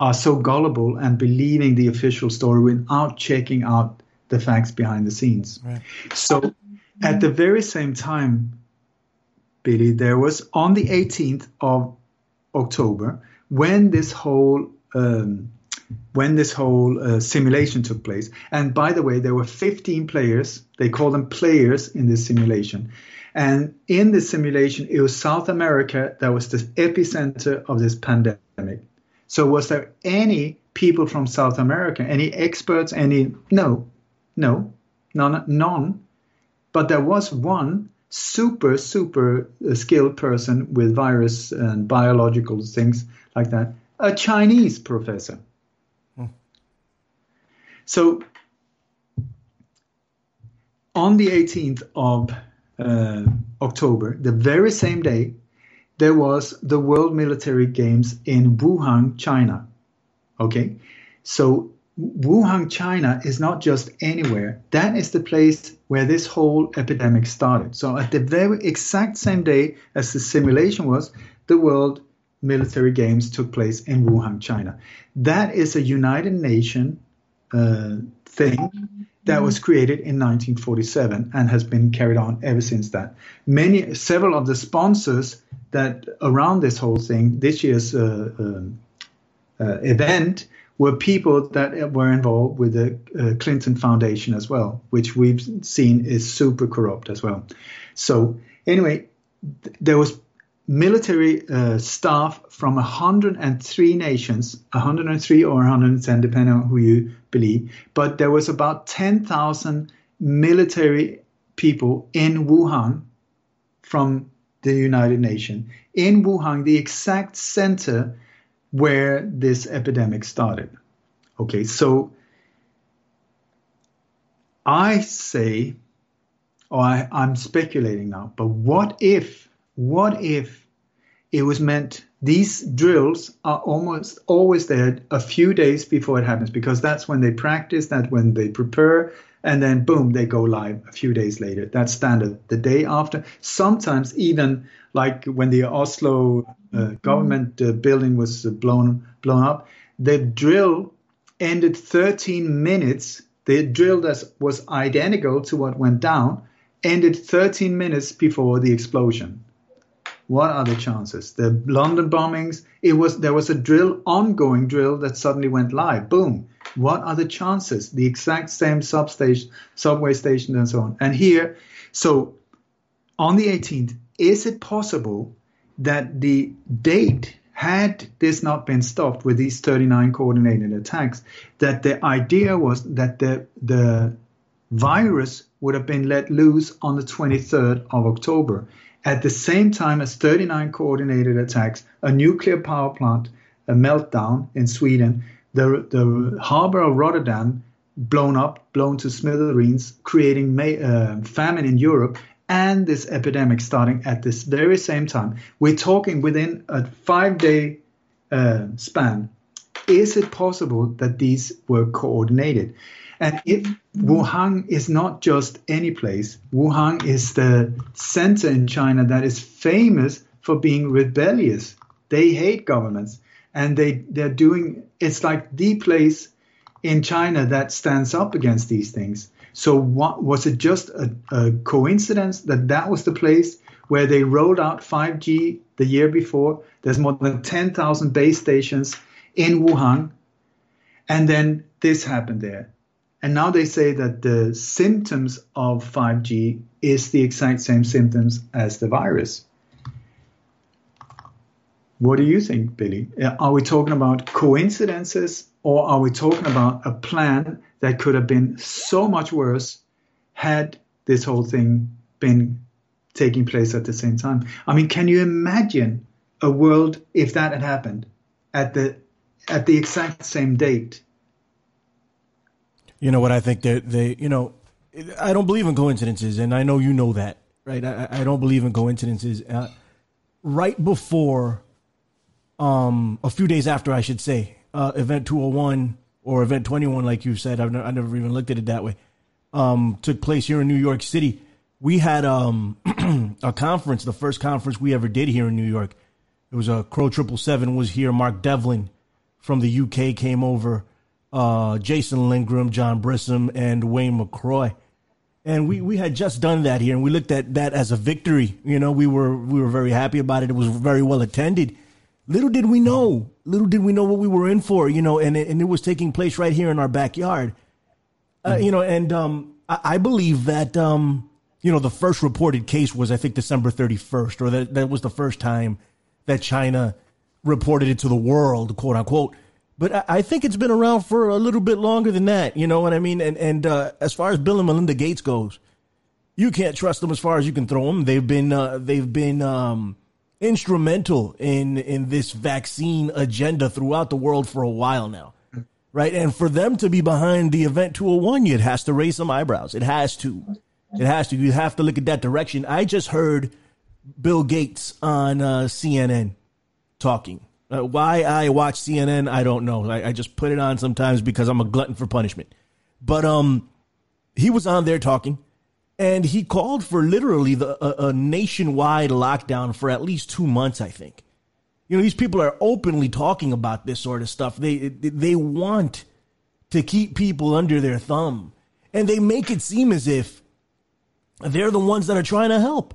[SPEAKER 3] are so gullible and believing the official story without checking out the facts behind the scenes. Right. So, at the very same time, Billy, there was on the 18th of October when this whole um, when this whole uh, simulation took place. And by the way, there were 15 players. They call them players in this simulation. And in this simulation, it was South America that was the epicenter of this pandemic. So, was there any people from South America, any experts, any? No, no, none, none. But there was one super, super uh, skilled person with virus and biological things like that, a Chinese professor. Hmm. So on the 18th of uh, October, the very same day, there was the World Military Games in Wuhan, China. Okay, so Wuhan, China is not just anywhere. That is the place where this whole epidemic started. So, at the very exact same day as the simulation was, the World Military Games took place in Wuhan, China. That is a United Nations uh, thing that was created in 1947 and has been carried on ever since that. Many, several of the sponsors that around this whole thing, this year's uh, um, uh, event, were people that were involved with the uh, Clinton Foundation as well, which we've seen is super corrupt as well. So anyway, th- there was military uh, staff from 103 nations, 103 or 110, depending on who you believe, but there was about 10,000 military people in Wuhan from the United Nations. In Wuhan, the exact center where this epidemic started. Okay, so I say, or I, I'm speculating now, but what if, what if it was meant these drills are almost always there a few days before it happens because that's when they practice, that's when they prepare, and then boom, they go live a few days later. That's standard. The day after, sometimes even like when the Oslo uh, government uh, building was blown blown up, the drill ended 13 minutes. The drill that was identical to what went down ended 13 minutes before the explosion. What are the chances? The London bombings, it was there was a drill, ongoing drill that suddenly went live. Boom. What are the chances? The exact same substation, subway station, and so on. And here, so on the 18th, is it possible that the date had this not been stopped with these 39 coordinated attacks, that the idea was that the, the virus would have been let loose on the 23rd of October. At the same time as 39 coordinated attacks, a nuclear power plant, a meltdown in Sweden, the, the harbor of Rotterdam blown up, blown to smithereens, creating may, uh, famine in Europe, and this epidemic starting at this very same time. We're talking within a five day uh, span. Is it possible that these were coordinated? And if Wuhan is not just any place, Wuhan is the center in China that is famous for being rebellious. They hate governments and they, they're doing it's like the place in China that stands up against these things. So what, was it just a, a coincidence that that was the place where they rolled out 5G the year before? There's more than 10,000 base stations in Wuhan. And then this happened there. And now they say that the symptoms of 5G is the exact same symptoms as the virus. What do you think, Billy? Uh, are we talking about coincidences or are we talking about a plan that could have been so much worse had this whole thing been taking place at the same time? I mean, can you imagine a world if that had happened at the at the exact same date?
[SPEAKER 2] You know what I think that they, you know, I don't believe in coincidences, and I know you know that, right? I, I don't believe in coincidences. Uh, right before, um, a few days after, I should say, uh, Event 201 or Event 21, like you said, I've never, I never even looked at it that way, um, took place here in New York City. We had um, *clears throat* a conference, the first conference we ever did here in New York. It was a Crow Triple Seven was here. Mark Devlin from the UK came over. Uh, Jason Lindgren, John Brisson, and Wayne McRoy. And we, we had just done that here, and we looked at that as a victory. You know, we were we were very happy about it. It was very well attended. Little did we know, little did we know what we were in for, you know, and it, and it was taking place right here in our backyard. Uh, you know, and um, I, I, believe that, um, you know, the first reported case was, I think, December 31st, or that, that was the first time that China reported it to the world, quote unquote. But I, think it's been around for a little bit longer than that, you know what I mean? And, and uh, as far as Bill and Melinda Gates goes, you can't trust them as far as you can throw them. They've been, uh, they've been, um, instrumental in in this vaccine agenda throughout the world for a while now. Right? And for them to be behind the event 201, it has to raise some eyebrows. It has to. It has to. You have to look at that direction. I just heard Bill Gates on uh, CNN talking. Uh, why I watch CNN, I don't know. I, I just put it on sometimes because I'm a glutton for punishment. But um, he was on there talking, and he called for literally the, a, a, nationwide lockdown for at least two months. I think. You know, these people are openly talking about this sort of stuff. They they want to keep people under their thumb, and they make it seem as if they're the ones that are trying to help.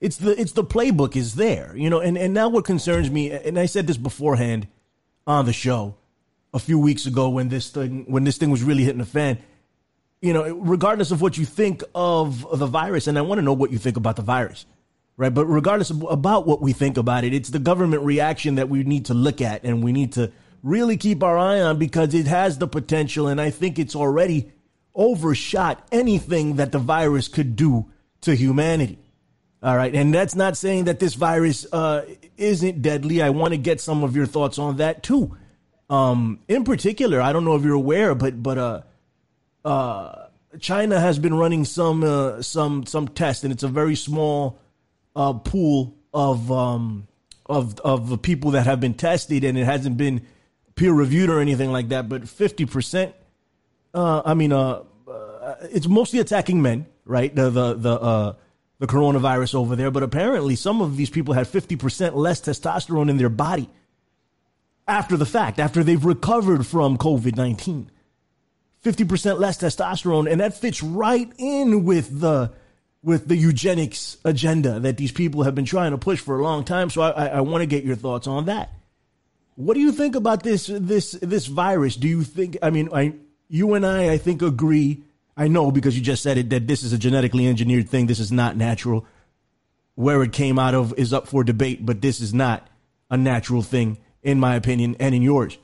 [SPEAKER 2] It's the it's the playbook is there, you know. And and now what concerns me, and I said this beforehand on the show a few weeks ago when this thing when this thing was really hitting the fan you know, regardless of what you think of the virus, and I want to know what you think about the virus, right? But regardless of about what we think about it, it's the government reaction that we need to look at and we need to really keep our eye on because it has the potential, and I think it's already overshot anything that the virus could do to humanity. All right, and that's not saying that this virus uh, isn't deadly. I want to get some of your thoughts on that too. Um, in particular, I don't know if you're aware, but but uh, uh, China has been running some uh, some some tests, and it's a very small uh, pool of um, of of people that have been tested, and it hasn't been peer reviewed or anything like that. But fifty percent, uh, I mean, uh, uh, it's mostly attacking men, right? The the the uh, the coronavirus over there, but apparently some of these people had fifty percent less testosterone in their body after the fact, after they've recovered from COVID nineteen. 50% less testosterone. And that fits right in with the, with the eugenics agenda that these people have been trying to push for a long time. So I, I, I want to get your thoughts on that. What do you think about this, this, this virus? Do you think, I mean, I, you and I, I think agree. I know because you just said it that this is a genetically engineered thing. This is not natural. Where it came out of is up for debate, but this is not. a natural thing, in my opinion, and in yours.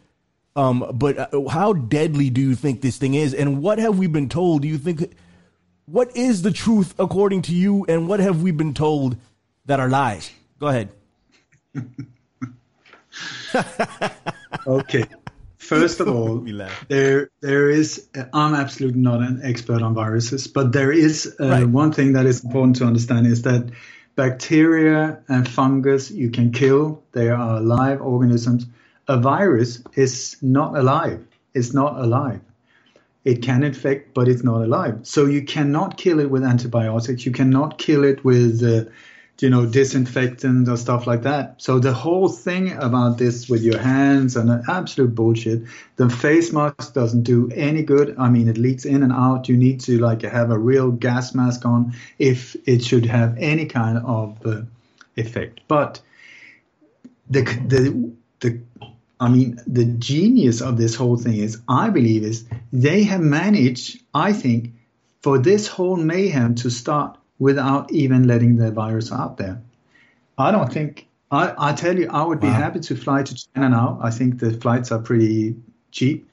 [SPEAKER 2] Um, but uh, how deadly do you think this thing is, and what have we been told? Do you think what is the truth according to you, and what have we been told that are lies? Go ahead. *laughs*
[SPEAKER 3] okay. First of *laughs* all, there there is. I'm absolutely not an expert on viruses, but there is uh, right. one thing that is important to understand is that bacteria and fungus you can kill. They are alive organisms. A virus is not alive. It's not alive. It can infect, but it's not alive. So you cannot kill it with antibiotics. You cannot kill it with uh, you know, disinfectant or stuff like that. So the whole thing about this with your hands and absolute bullshit. The face mask doesn't do any good. I mean, it leaks in and out. You need to like have a real gas mask on if it should have any kind of uh, effect. But the the the I mean, the genius of this whole thing is, I believe, is they have managed, I think, for this whole mayhem to start without even letting the virus out there. I don't think, I, I tell you, I would be wow. happy to fly to China now. I think the flights are pretty cheap.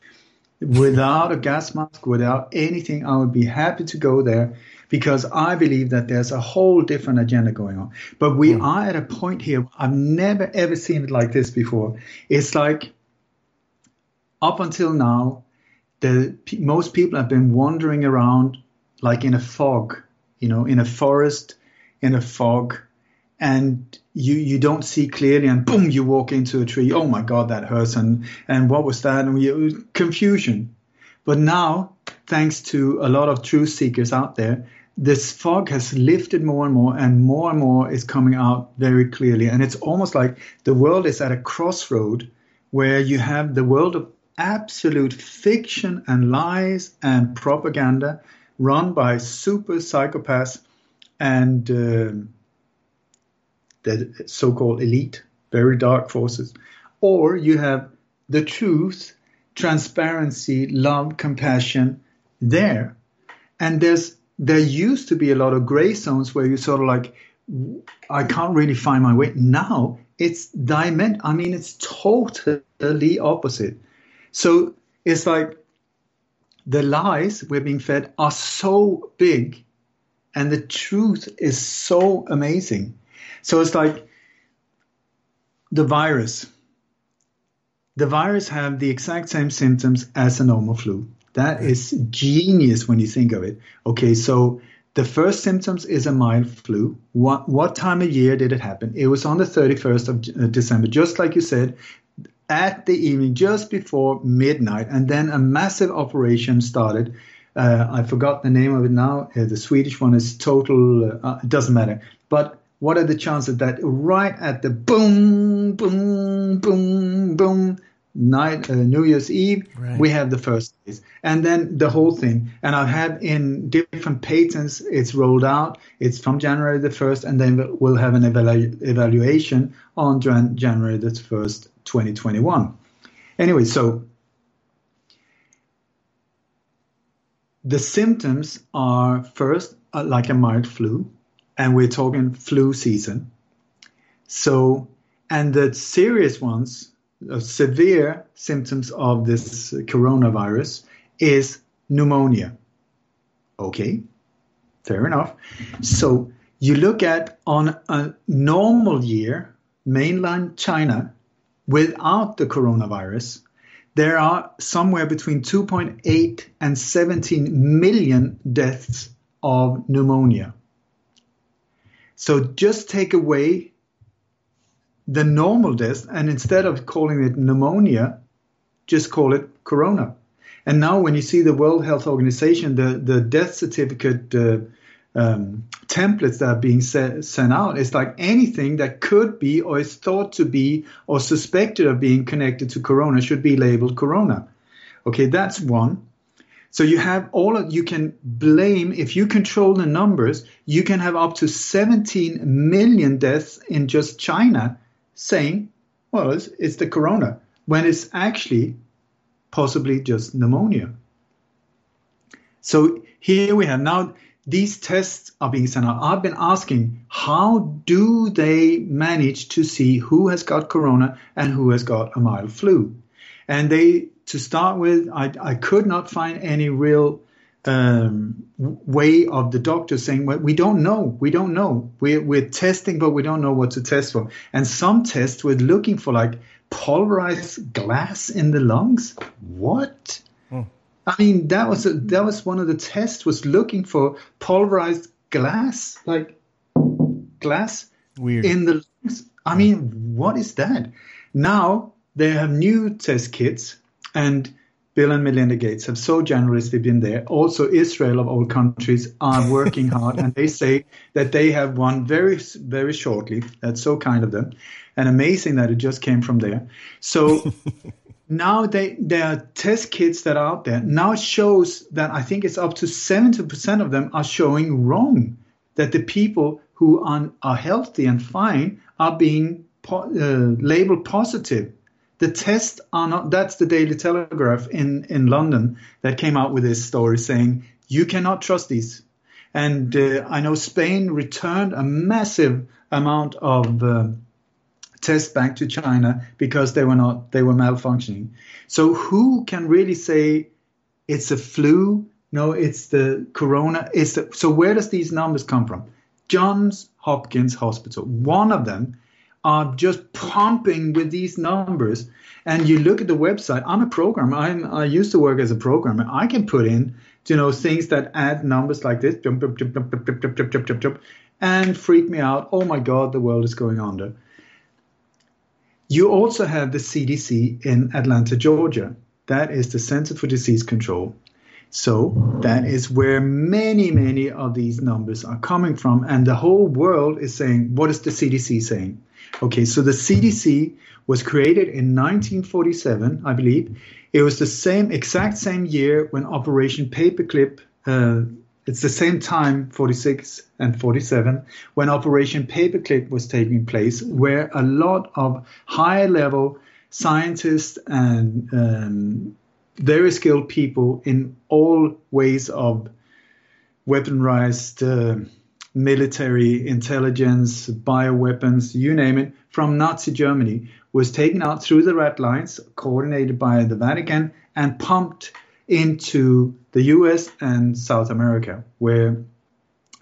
[SPEAKER 3] Without a gas mask, without anything, I would be happy to go there because I believe that there's a whole different agenda going on. But we mm. are at a point here, I've never ever seen it like this before. It's like up until now, the most people have been wandering around like in a fog you know, in a forest, in a fog, and you you don't see clearly, and boom, you walk into a tree. Oh my God, that hurts, and and what was that? And you, confusion. But now, thanks to a lot of truth seekers out there, this fog has lifted more and more, and more and more is coming out very clearly. And it's almost like the world is at a crossroad where you have the world of absolute fiction and lies and propaganda run by super psychopaths and uh, the so-called elite, very dark forces, or you have the truth, transparency, love, compassion there, and there's there used to be a lot of gray zones where you sort of like I can't really find my way. Now it's diamond. I mean, it's totally opposite. So it's like the lies we're being fed are so big and the truth is so amazing. So it's like the virus. The virus have the exact same symptoms as a normal flu. That is genius when you think of it. Okay, so the first symptoms is a mild flu. What what time of year did it happen? It was on the 31st of uh, December, just like you said at the evening, just before midnight, and then a massive operation started. Uh, I forgot the name of it now. Uh, the Swedish one is total. Uh, uh, it doesn't matter. But what are the chances that right at the boom, boom, boom, boom night, uh, New Year's Eve, right. we have the first case, and then the whole thing. And I've had in different patents, it's rolled out. It's from January the first, and then we'll have an evalu- evaluation on Jan- January the first, 2021. Anyway, so the symptoms are first uh, like a mild flu, and we're talking flu season. So, and the serious ones, uh, severe symptoms of this coronavirus is pneumonia. Okay, fair enough. So you look at on a normal year, mainland China, without the coronavirus, there are somewhere between 2.8 and 17 million deaths of pneumonia. So just take away the normal death, and instead of calling it pneumonia, just call it corona. And now, when you see the World Health Organization, the, the death certificate uh, um, templates that are being set, sent out. It's like anything that could be or is thought to be or suspected of being connected to corona should be labeled corona. Okay, that's one. So you have all of you can blame if you control the numbers, you can have up to 17 million deaths in just China saying, well, it's, it's the corona, when it's actually possibly just pneumonia. So here we have now these tests are being sent out. I've been asking, how do they manage to see who has got corona and who has got a mild flu? And they, to start with, I, I could not find any real um, way of the doctor saying, well, we don't know, we don't know. We're, we're testing, but we don't know what to test for. And some tests were looking for like pulverized glass in the lungs. What? I mean, that was a, that was one of the tests was looking for pulverized glass, like glass
[SPEAKER 2] Weird.
[SPEAKER 3] in the lungs. I mean, what is that? Now they have new test kits and Bill and Melinda Gates have so generously been there. Also, Israel of all countries are *laughs* working hard, and they say that they have won very, very shortly. That's so kind of them, and amazing that it just came from there. So *laughs* now they there are test kits that are out there. Now it shows that I think it's up to seventy percent of them are showing wrong. That the people who are, are healthy and fine are being po- uh, labeled positive the tests are not that's the daily telegraph in in london that came out with this story saying you cannot trust these and uh, i know spain returned a massive amount of uh, Test back to China because they were not they were malfunctioning. So who can really say it's a flu? No, it's the corona. It's the, so where does these numbers come from? Johns Hopkins Hospital, one of them, are just pumping with these numbers. And you look at the website. I'm a programmer. I'm, I used to work as a programmer. I can put in you know things that add numbers like this and freak me out. Oh my God, the world is going under. You also have the CDC in Atlanta, Georgia. That is the Center for Disease Control. So that is where many, many of these numbers are coming from. And the whole world is saying, what is the CDC saying? Okay, so the CDC was created in 1947, I believe. It was the same, exact same year when Operation Paperclip, uh, it's the same time, 46 and 47, when Operation Paperclip was taking place, where a lot of high level scientists and um, very skilled people in all ways of weaponized. Uh, military intelligence, bioweapons, you name it, from Nazi Germany was taken out through the red lines, coordinated by the Vatican, and pumped into the US and South America, where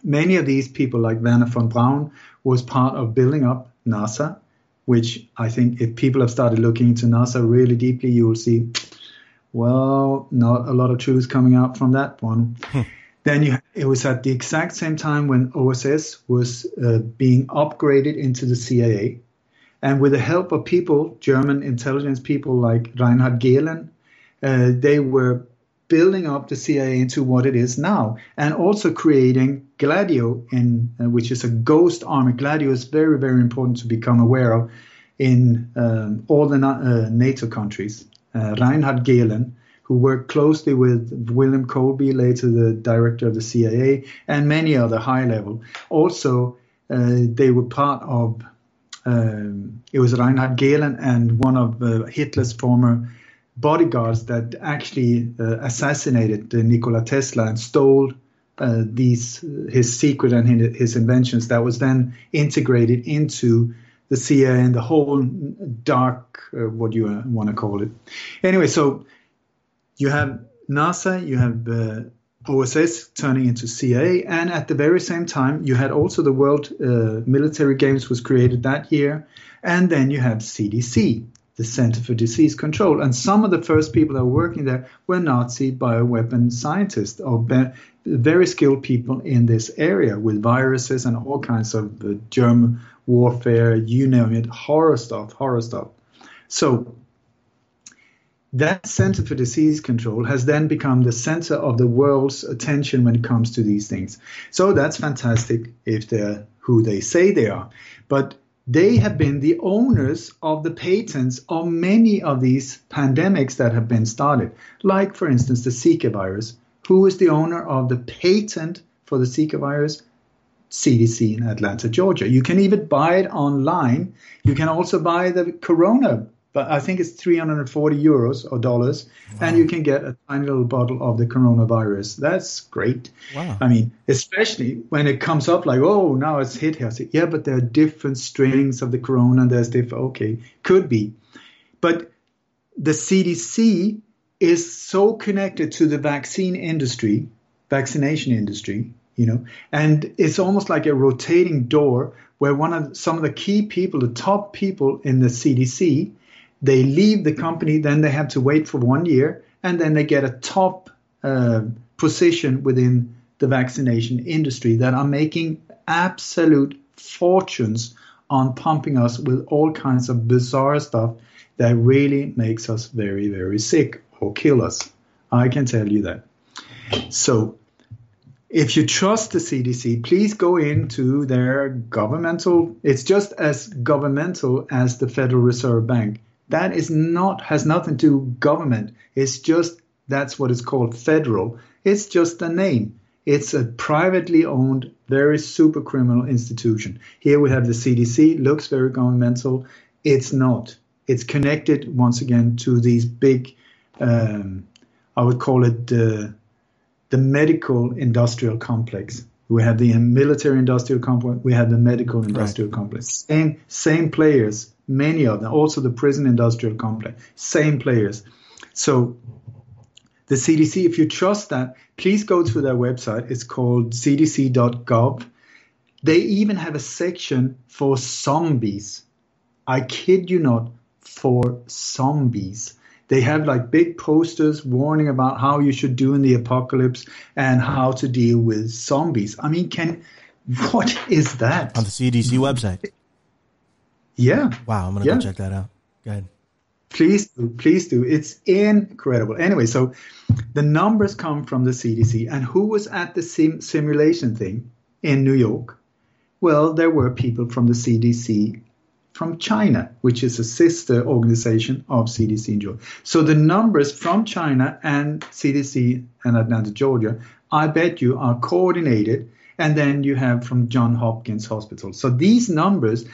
[SPEAKER 3] many of these people, like Wernher von Braun, was part of building up NASA, which I think if people have started looking into NASA really deeply, you will see, well, not a lot of truth coming out from that one. Then you, it was at the exact same time when OSS was uh, being upgraded into the CIA. And with the help of people, German intelligence people like Reinhard Gehlen, uh, they were building up the CIA into what it is now, and also creating Gladio, in uh, which is a ghost army. Gladio is very, very important to become aware of in um, all the uh, NATO countries. Uh, Reinhard Gehlen who worked closely with William Colby, later the director of the CIA, and many other high level. Also, uh, they were part of. Um, it was Reinhard Gehlen and one of uh, Hitler's former bodyguards that actually uh, assassinated Nikola Tesla and stole uh, these his secret and his inventions. That was then integrated into the CIA and the whole dark, uh, what you want to call it. Anyway, so you have NASA, you have uh, OSS turning into CIA, and at the very same time, you had also the World uh, Military Games was created that year, and then you have CDC, the Center for Disease Control, and some of the first people that were working there were Nazi bioweapon scientists or very skilled people in this area with viruses and all kinds of uh, germ warfare, you name it, horror stuff, horror stuff. So that Center for Disease Control has then become the center of the world's attention when it comes to these things. So that's fantastic if they're who they say they are. But they have been the owners of the patents of many of these pandemics that have been started, like, for instance, the Zika virus. Who is the owner of the patent for the Zika virus? CDC in Atlanta, Georgia. You can even buy it online. You can also buy the corona but I think it's 340 euros or dollars, wow. and you can get a tiny little bottle of the coronavirus. That's great. Wow. I mean, especially when it comes up like, oh, now it's hit here. yeah, but there are different strains of the corona, and there's different. Okay, could be, but the CDC is so connected to the vaccine industry, vaccination industry, you know, and it's almost like a rotating door where one of some of the key people, the top people in the CDC, they leave the company, then they have to wait for one year, and then they get a top uh, position within the vaccination industry that are making absolute fortunes on pumping us with all kinds of bizarre stuff that really makes us very, very sick or kill us. I can tell you that. So, if you trust the CDC, please go into their governmental, it's just as governmental as the Federal Reserve Bank. That is not, has nothing to do government. It's just, that's what is called federal. It's just a name. It's a privately owned, very super criminal institution. Here we have the CDC, looks very governmental. It's not. It's connected once again to these big, um, I would call it the the medical industrial complex. We have the military industrial complex. We have the medical industrial right. complex. Same same players, many of them. Also the prison industrial complex. Same players. So the CDC, if you trust that, please go to their website. It's called cdc.gov. They even have a section for zombies. I kid you not, for zombies. They have like big posters warning about how you should do in the apocalypse and how to deal with zombies. I mean, can what is that
[SPEAKER 2] on the CDC website?
[SPEAKER 3] Yeah.
[SPEAKER 2] Wow, I'm gonna yeah. go check that out. Go ahead.
[SPEAKER 3] Please do, please do. It's incredible. Anyway, so the numbers come from the CDC, and who was at the sim- simulation thing in New York? Well, there were people from the CDC from China, which is a sister organization of CDC in Georgia. So the numbers from China and CDC and Atlanta, Georgia, I bet you are coordinated. And then you have from John Hopkins Hospital. So these numbers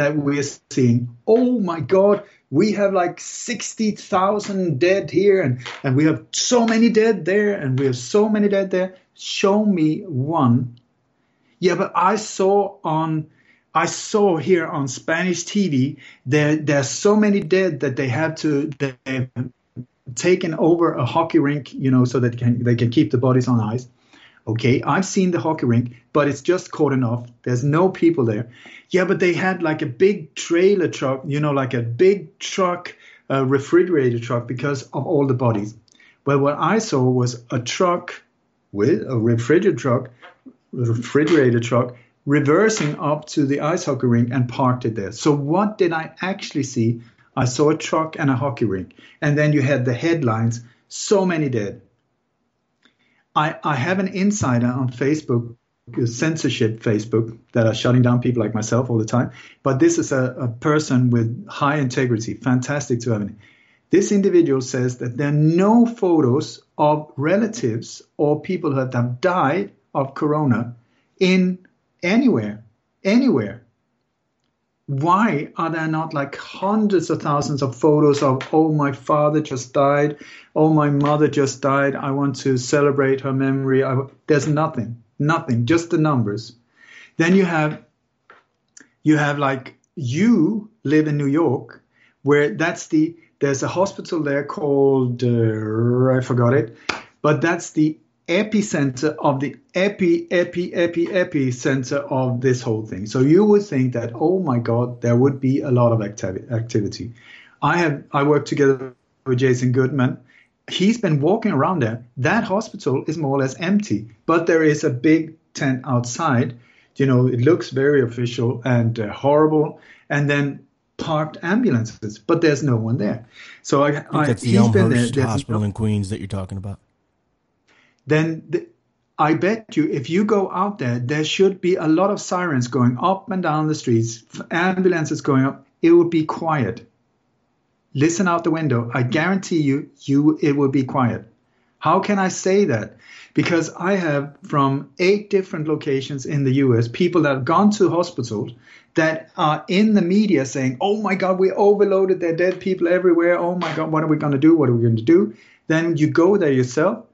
[SPEAKER 3] that we're seeing, oh my God, we have like 60,000 dead here, and, and we have so many dead there, and we have so many dead there. Show me one. Yeah, but I saw on I saw here on Spanish TV there there's so many dead that they have to they've taken over a hockey rink, you know, so that they can they can keep the bodies on ice. Okay, I've seen the hockey rink, but it's just cordoned off. There's no people there. Yeah, but they had like a big trailer truck, you know, like a big truck, a refrigerator truck, because of all the bodies. Well, what I saw was a truck with a refrigerator truck, refrigerator truck reversing up to the ice hockey rink and parked it there. So what did I actually see? I saw a truck and a hockey rink. And then you had the headlines, so many dead. I, I have an insider on Facebook, censorship Facebook, that are shutting down people like myself all the time. But this is a, a person with high integrity, fantastic to have. This individual says that there are no photos of relatives or people that have died of corona in anywhere, anywhere. Why are there not like hundreds of thousands of photos of, oh, my father just died, oh, my mother just died, I want to celebrate her memory? I, there's nothing, nothing, just the numbers. Then you have, you have like, you live in New York, where that's the, there's a hospital there called, uh, I forgot it, but that's the epicenter of the epi, epi, epi, epicenter of this whole thing. So you would think that, oh my God, there would be a lot of activi- activity. I have I work together with Jason Goodman. He's been walking around there. That hospital is more or less empty, but there is a big tent outside. You know, it looks very official and uh, horrible. And then parked ambulances, but there's no one there. So I,
[SPEAKER 2] I, I that's the Elmhurst Hospital no, in Queens that you're talking about
[SPEAKER 3] then the, I bet you if you go out there, there should be a lot of sirens going up and down the streets, ambulances going up. It would be quiet. Listen out the window. I guarantee you, you it will be quiet. How can I say that? Because I have from eight different locations in the US people that have gone to hospitals that are in the media saying, "Oh my God, we overloaded. There are dead people everywhere. Oh my God, what are we going to do? What are we going to do?" Then you go there yourself,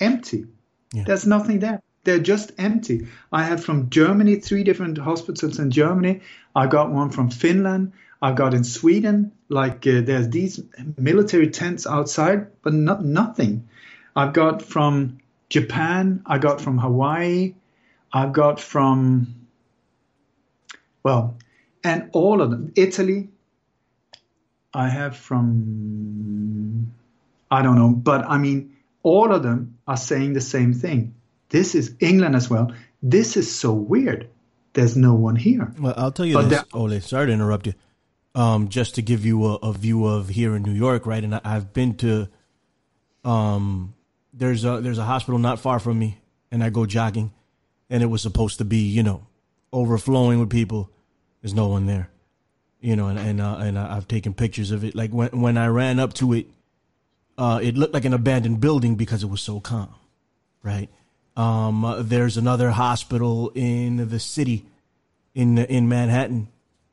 [SPEAKER 3] empty. Yeah. There's nothing there. They're just empty. I had from Germany three different hospitals in Germany. I got one from Finland. I got in Sweden. Like uh, there's these military tents outside, but not nothing. I've got from Japan. I got from Hawaii. I got from well, and all of them. Italy. I have from I don't know, but I mean all of them are saying the same thing. This is England as well. This is so weird. There's no one here.
[SPEAKER 2] Well, I'll tell you but this, Ole. Sorry to interrupt you. Um, just to give you a, a, view of here in New York, right? And I, have been to, um, there's a there's a hospital not far from me, and I go jogging, and it was supposed to be, you know, overflowing with people. There's no one there, you know, and and uh, and I've taken pictures of it. Like when when I ran up to it, uh, it looked like an abandoned building because it was so calm, right? Um, uh, there's another hospital in the city, in in Manhattan,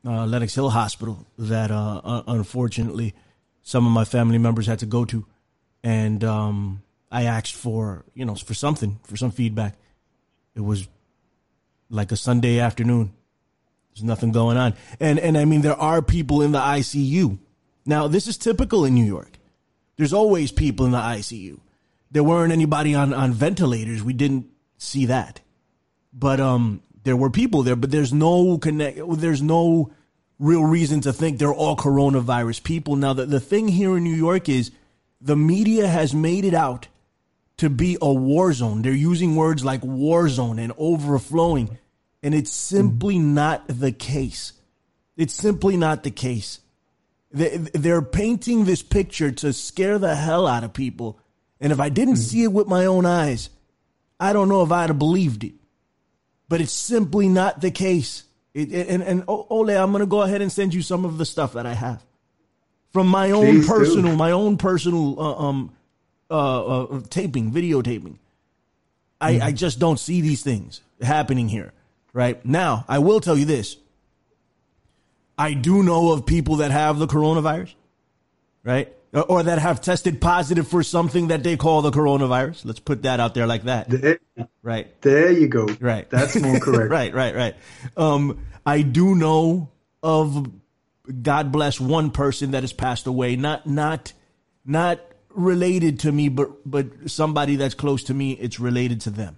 [SPEAKER 2] uh, Lenox Hill Hospital, that uh, unfortunately some of my family members had to go to, and um, I asked for you know for something for some feedback. It was like a Sunday afternoon. There's nothing going on, and and I mean there are people in the ICU. Now this is typical in New York. There's always people in the ICU there weren't anybody on, on ventilators. We didn't see that. But um, there were people there, but there's no connect. There's no real reason to think they're all coronavirus people. Now, the, the thing here in New York is the media has made it out to be a war zone. They're using words like war zone and overflowing, and it's simply not the case. It's simply not the case. They're painting this picture to scare the hell out of people and if I didn't mm-hmm. see it with my own eyes, I don't know if I'd have believed it. But it's simply not the case. It, and, and Ole, I'm going to go ahead and send you some of the stuff that I have from my own Please personal, do. my own personal uh, um, uh, uh, taping, videotaping. I, mm-hmm. I just don't see these things happening here. Right now, I will tell you this. I do know of people that have the coronavirus, right? Uh, or that have tested positive for something that they call the coronavirus. Let's put that out there like that.
[SPEAKER 3] There,
[SPEAKER 2] right.
[SPEAKER 3] There you go.
[SPEAKER 2] Right.
[SPEAKER 3] That's more *laughs* correct.
[SPEAKER 2] right, right, right. Um, I do know of God bless one person that has passed away. Not not not related to me, but but somebody that's close to me. It's related to them.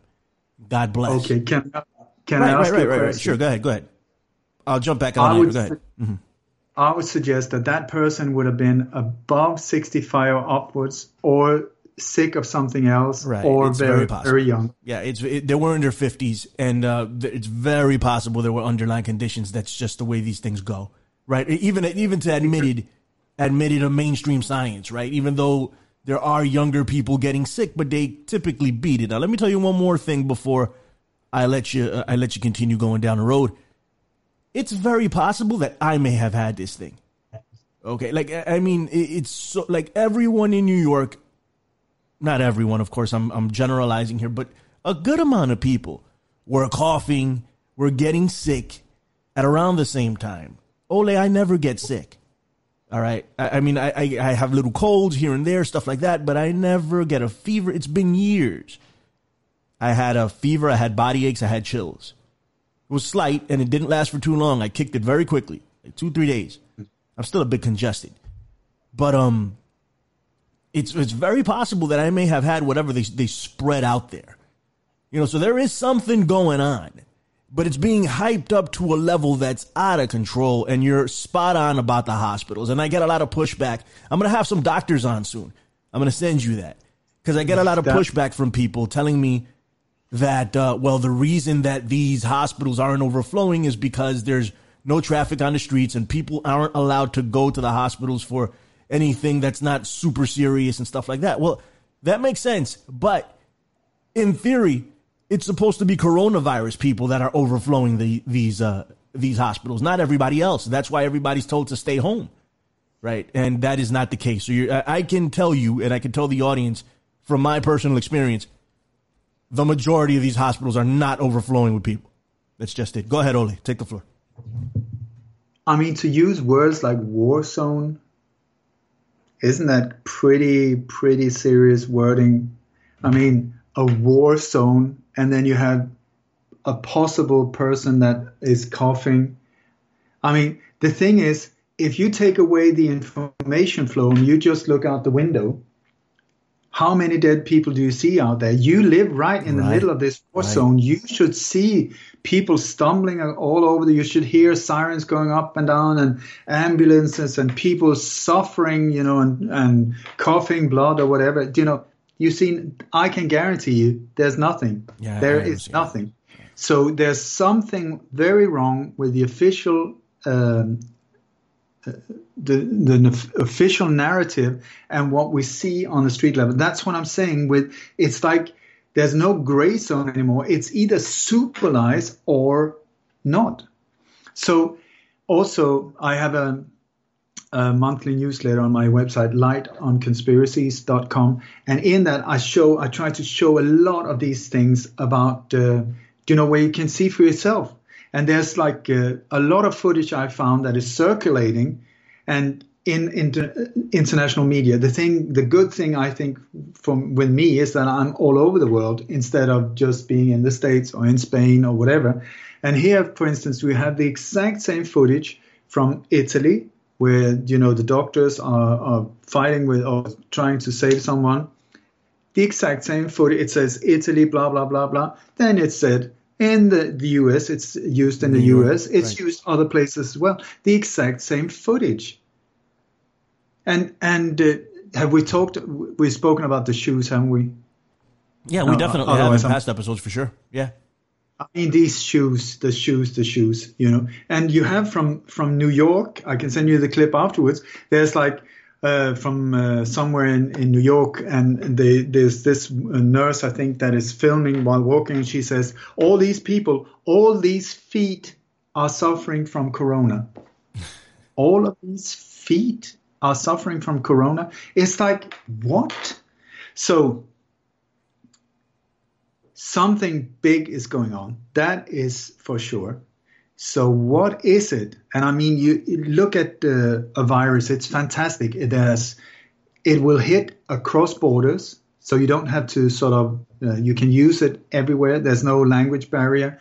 [SPEAKER 2] God bless.
[SPEAKER 3] Okay. Can can right, I ask
[SPEAKER 2] right,
[SPEAKER 3] you
[SPEAKER 2] right, right, right. Sure. Go ahead. Go ahead. I'll jump back on later. Go ahead. Mm-hmm.
[SPEAKER 3] I would suggest that that person would have been above 65 or upwards or sick of something else right. or it's very, very, very, young.
[SPEAKER 2] Yeah, it's it, they were in their 50s and uh, it's very possible there were underlying conditions. That's just the way these things go, right? Even even to admitted admitted a mainstream science, right? Even though there are younger people getting sick, but they typically beat it. Now, let me tell you one more thing before I let you uh, I let you continue going down the road it's very possible that I may have had this thing. Okay, like I mean, it's so like everyone in New York, not everyone, of course. I'm I'm generalizing here, but a good amount of people were coughing, were getting sick at around the same time. Ole, I never get sick. All right, I, I mean, I, I I have little colds here and there, stuff like that, but I never get a fever. It's been years. I had a fever, I had body aches, I had chills. It was slight and it didn't last for too long. I kicked it very quickly, like two, three days. I'm still a bit congested. But um it's it's very possible that I may have had whatever they they spread out there. You know, so there is something going on. But it's being hyped up to a level that's out of control, and you're spot on about the hospitals. And I get a lot of pushback. I'm gonna have some doctors on soon. I'm gonna send you that. Because I get a lot of pushback from people telling me that uh, well the reason that these hospitals aren't overflowing is because there's no traffic on the streets and people aren't allowed to go to the hospitals for anything that's not super serious and stuff like that. Well, that makes sense, but in theory, it's supposed to be coronavirus people that are overflowing the, these uh, these hospitals, not everybody else. That's why everybody's told to stay home, right? And that is not the case. So I can tell you, and I can tell the audience from my personal experience the majority of these hospitals are not overflowing with people. That's just it. Go ahead, Ole. Take the floor.
[SPEAKER 3] I mean, to use words like war zone, isn't that pretty, pretty serious wording? I mean, a war zone, and then you have a possible person that is coughing. I mean, the thing is, if you take away the information flow and you just look out the window, how many dead people do you see out there? You live right in the middle of this war right. zone. You should see people stumbling all over. You should hear sirens going up and down and ambulances and people suffering, you know, and, and coughing blood or whatever. You know, you see, I can guarantee you there's nothing. Yeah, there is nothing. So there's something very wrong with the official um, the, the official narrative and what we see on the street level. That's what I'm saying. With it's like there's no gray zone anymore. It's either superlies or not. So also I have a, a monthly newsletter on my website, lightonconspiracies.com, and in that I show I try to show a lot of these things about uh, you know where you can see for yourself and there's like uh, a lot of footage I found that is circulating, and in, in international media. The thing, the good thing I think from with me is that I'm all over the world instead of just being in the states or in Spain or whatever. And here, for instance, we have the exact same footage from Italy, where you know the doctors are, are fighting with or trying to save someone. The exact same footage. It says Italy, blah blah blah blah. Then it said in the, the US, it's used in the US, it's right. used other places as well. The exact same footage. And and uh, have we talked? We've spoken about the shoes, haven't we?
[SPEAKER 2] Yeah, we definitely have in past episodes for sure. Yeah.
[SPEAKER 3] I mean these shoes, the shoes, the shoes, you know. And you have from from New York. I can send you the clip afterwards. There's like uh, from uh, somewhere in, in New York, and they, there's this nurse, I think, that is filming while walking, and she says, All these people, all these feet are suffering from corona. *laughs* all of these feet are suffering from corona. It's like, what? So, something big is going on. That is for sure. So what is it? And I mean, you look at uh, a virus; it's fantastic. It has, it will hit across borders, so you don't have to sort of, uh, you can use it everywhere. There's no language barrier.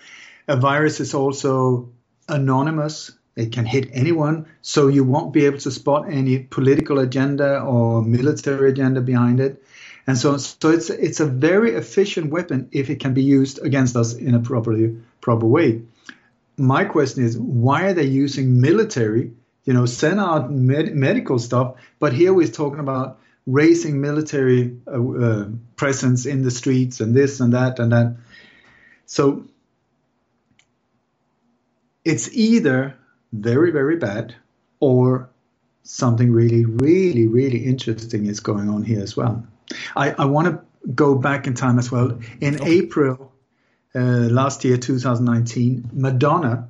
[SPEAKER 3] A virus is also anonymous. It can hit anyone, so you won't be able to spot any political agenda or military agenda behind it. And so, so it's it's a very efficient weapon if it can be used against us in a properly proper way my question is why are they using military you know send out med- medical stuff but here we're talking about raising military uh, uh, presence in the streets and this and that and that. So it's either very very bad or something really really really interesting is going on here as well. I, I want to go back in time as well. In okay. april last year, 2019, Madonna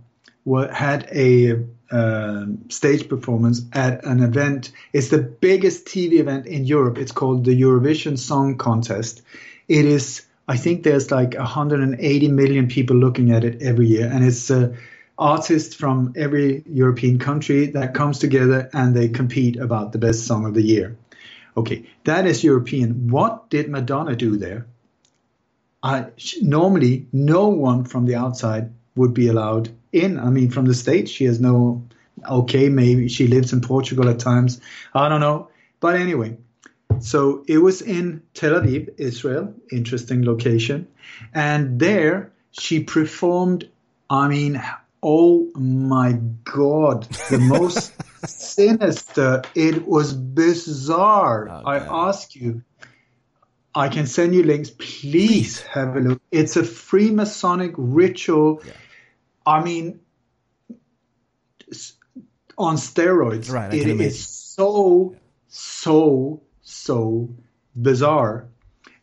[SPEAKER 3] had a uh, stage performance at an event. It's the biggest TV event in Europe. It's called the Eurovision Song Contest. It is, I think, there's like 180 million people looking at it every year, and it's uh, artists from every European country that comes together and they compete about the best song of the year. Okay, that is European. What did Madonna do there? Normally no one from the outside would be allowed in. I mean, from the States, she has no, okay, maybe she lives in Portugal at times. I don't know. But anyway, so it was in Tel Aviv, Israel, interesting location. And there she performed, I mean, oh my God, the most *laughs* sinister. It was bizarre. Oh, I ask you, I can send you links. Please have a look. It's a Freemasonic ritual. Yeah. I mean, on steroids.
[SPEAKER 2] Right.
[SPEAKER 3] It is so, so, so bizarre.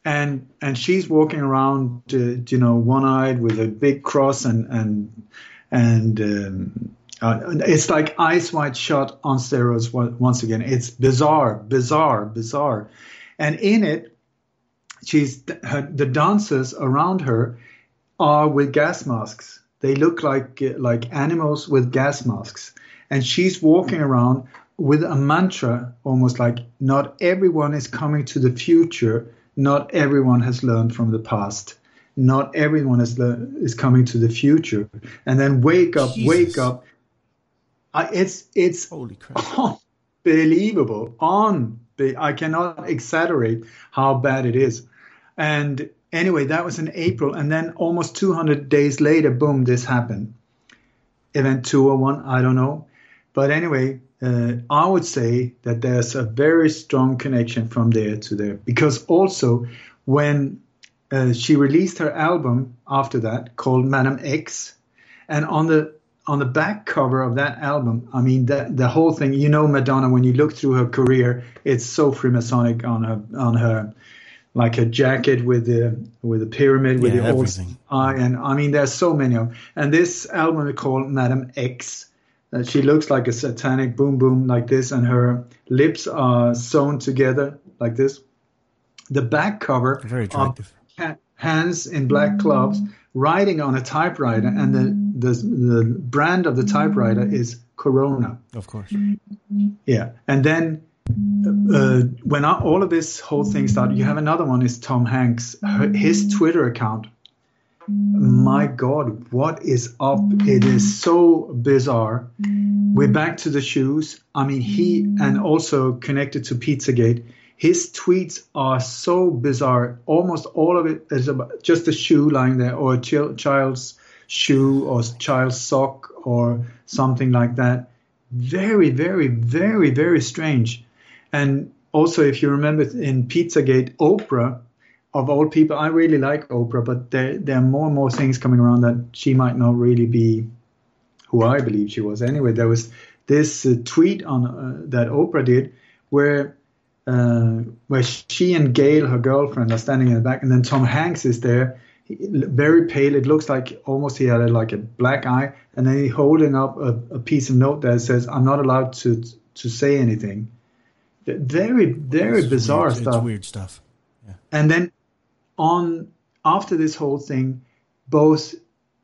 [SPEAKER 3] And and she's walking around, uh, you know, one-eyed with a big cross, and and and um, uh, it's like eyes wide shut on steroids. Once again, it's bizarre, bizarre, bizarre. And in it, she's her, the dancers around her are with gas masks. They look like like animals with gas masks, and she's walking around with a mantra, almost like not everyone is coming to the future. Not everyone has learned from the past. Not everyone is le- is coming to the future. And then wake up, Jesus. wake up. I, it's it's
[SPEAKER 2] holy crap,
[SPEAKER 3] unbelievable. On I cannot exaggerate how bad it is. And anyway, that was in April, and then almost 200 days later, boom, this happened. Event 201, I don't know. But anyway, uh, I would say that there's a very strong connection from there to there because also when uh, she released her album after that called Madame X, and on the on the back cover of that album, I mean the the whole thing. You know, Madonna. When you look through her career, it's so Freemasonic on her on her like a jacket with the with a pyramid with
[SPEAKER 2] yeah,
[SPEAKER 3] the
[SPEAKER 2] everything.
[SPEAKER 3] eye, and I mean there's so many of. Them. And this album is called Madame X, uh, she looks like a satanic boom boom like this, and her lips are sewn together like this. The back cover,
[SPEAKER 2] very attractive.
[SPEAKER 3] hands in black gloves, writing on a typewriter, and the, the the brand of the typewriter is Corona.
[SPEAKER 2] Of course.
[SPEAKER 3] Yeah, and then uh, when all of this whole thing started, you have another one is Tom Hanks. Her, his Twitter account my God, what is up? It is so bizarre. We're back to the shoes. I mean, he and also connected to Pizzagate. His tweets are so bizarre. Almost all of it is about just a shoe lying there, or a child's shoe, or child's sock, or something like that. Very, very, very, very strange. And also, if you remember in Pizzagate, Oprah of all people, I really like Oprah, but there, there are more and more things coming around that she might not really be who I believe she was. Anyway, there was this uh, tweet on uh, that Oprah did where uh, where she and Gayle, her girlfriend, are standing in the back, and then Tom Hanks is there, he, very pale. It looks like almost he had a, like a black eye, and then he holding up a, a piece of note that says, "I'm not allowed to to say anything." Very, very it's bizarre
[SPEAKER 2] weird.
[SPEAKER 3] stuff.
[SPEAKER 2] Weird stuff.
[SPEAKER 3] Yeah. And then on after this whole thing, both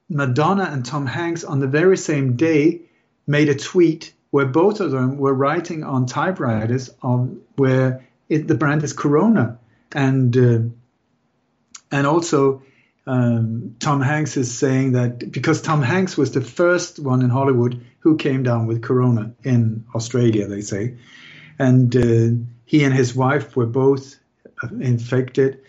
[SPEAKER 3] Madonna and Tom Hanks on the very same day made a tweet where both of them were writing on typewriters on where it, the brand is Corona, and uh, and also um, Tom Hanks is saying that because Tom Hanks was the first one in Hollywood who came down with Corona in Australia, they say, and uh, he and his wife were both infected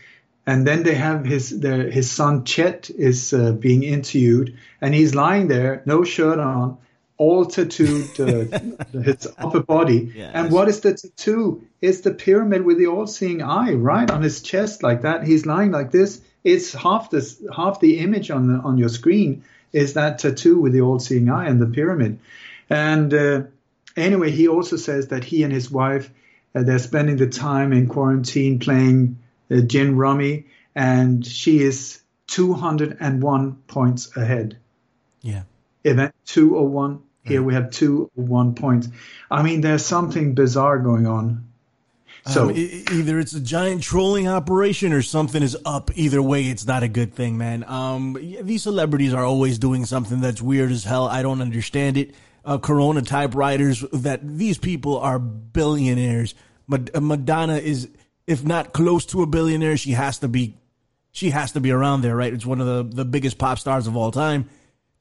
[SPEAKER 3] and then they have his their, his son Chet is uh, being interviewed, and he's lying there, no shirt on, all tattooed uh, his upper body.
[SPEAKER 2] Yes.
[SPEAKER 3] And what is the tattoo? It's the pyramid with the all-seeing eye, right on his chest, like that. He's lying like this. It's half this half the image on the on your screen is that tattoo with the all-seeing eye and the pyramid. And uh, anyway, he also says that he and his wife uh, they're spending the time in quarantine playing uh, Gin Rummy, and she is 201 points ahead.
[SPEAKER 2] Yeah.
[SPEAKER 3] Event 201. Here we have 201 points. I mean, there's something bizarre going on. So
[SPEAKER 2] um, either it's a giant trolling operation or something is up. Either way, it's not a good thing, man. Um, these celebrities are always doing something that's weird as hell. I don't understand it. Uh, Corona typewriters that these people are billionaires. Madonna is if not close to a billionaire, she has to be she has to be around there, right? It's one of the, the biggest pop stars of all time.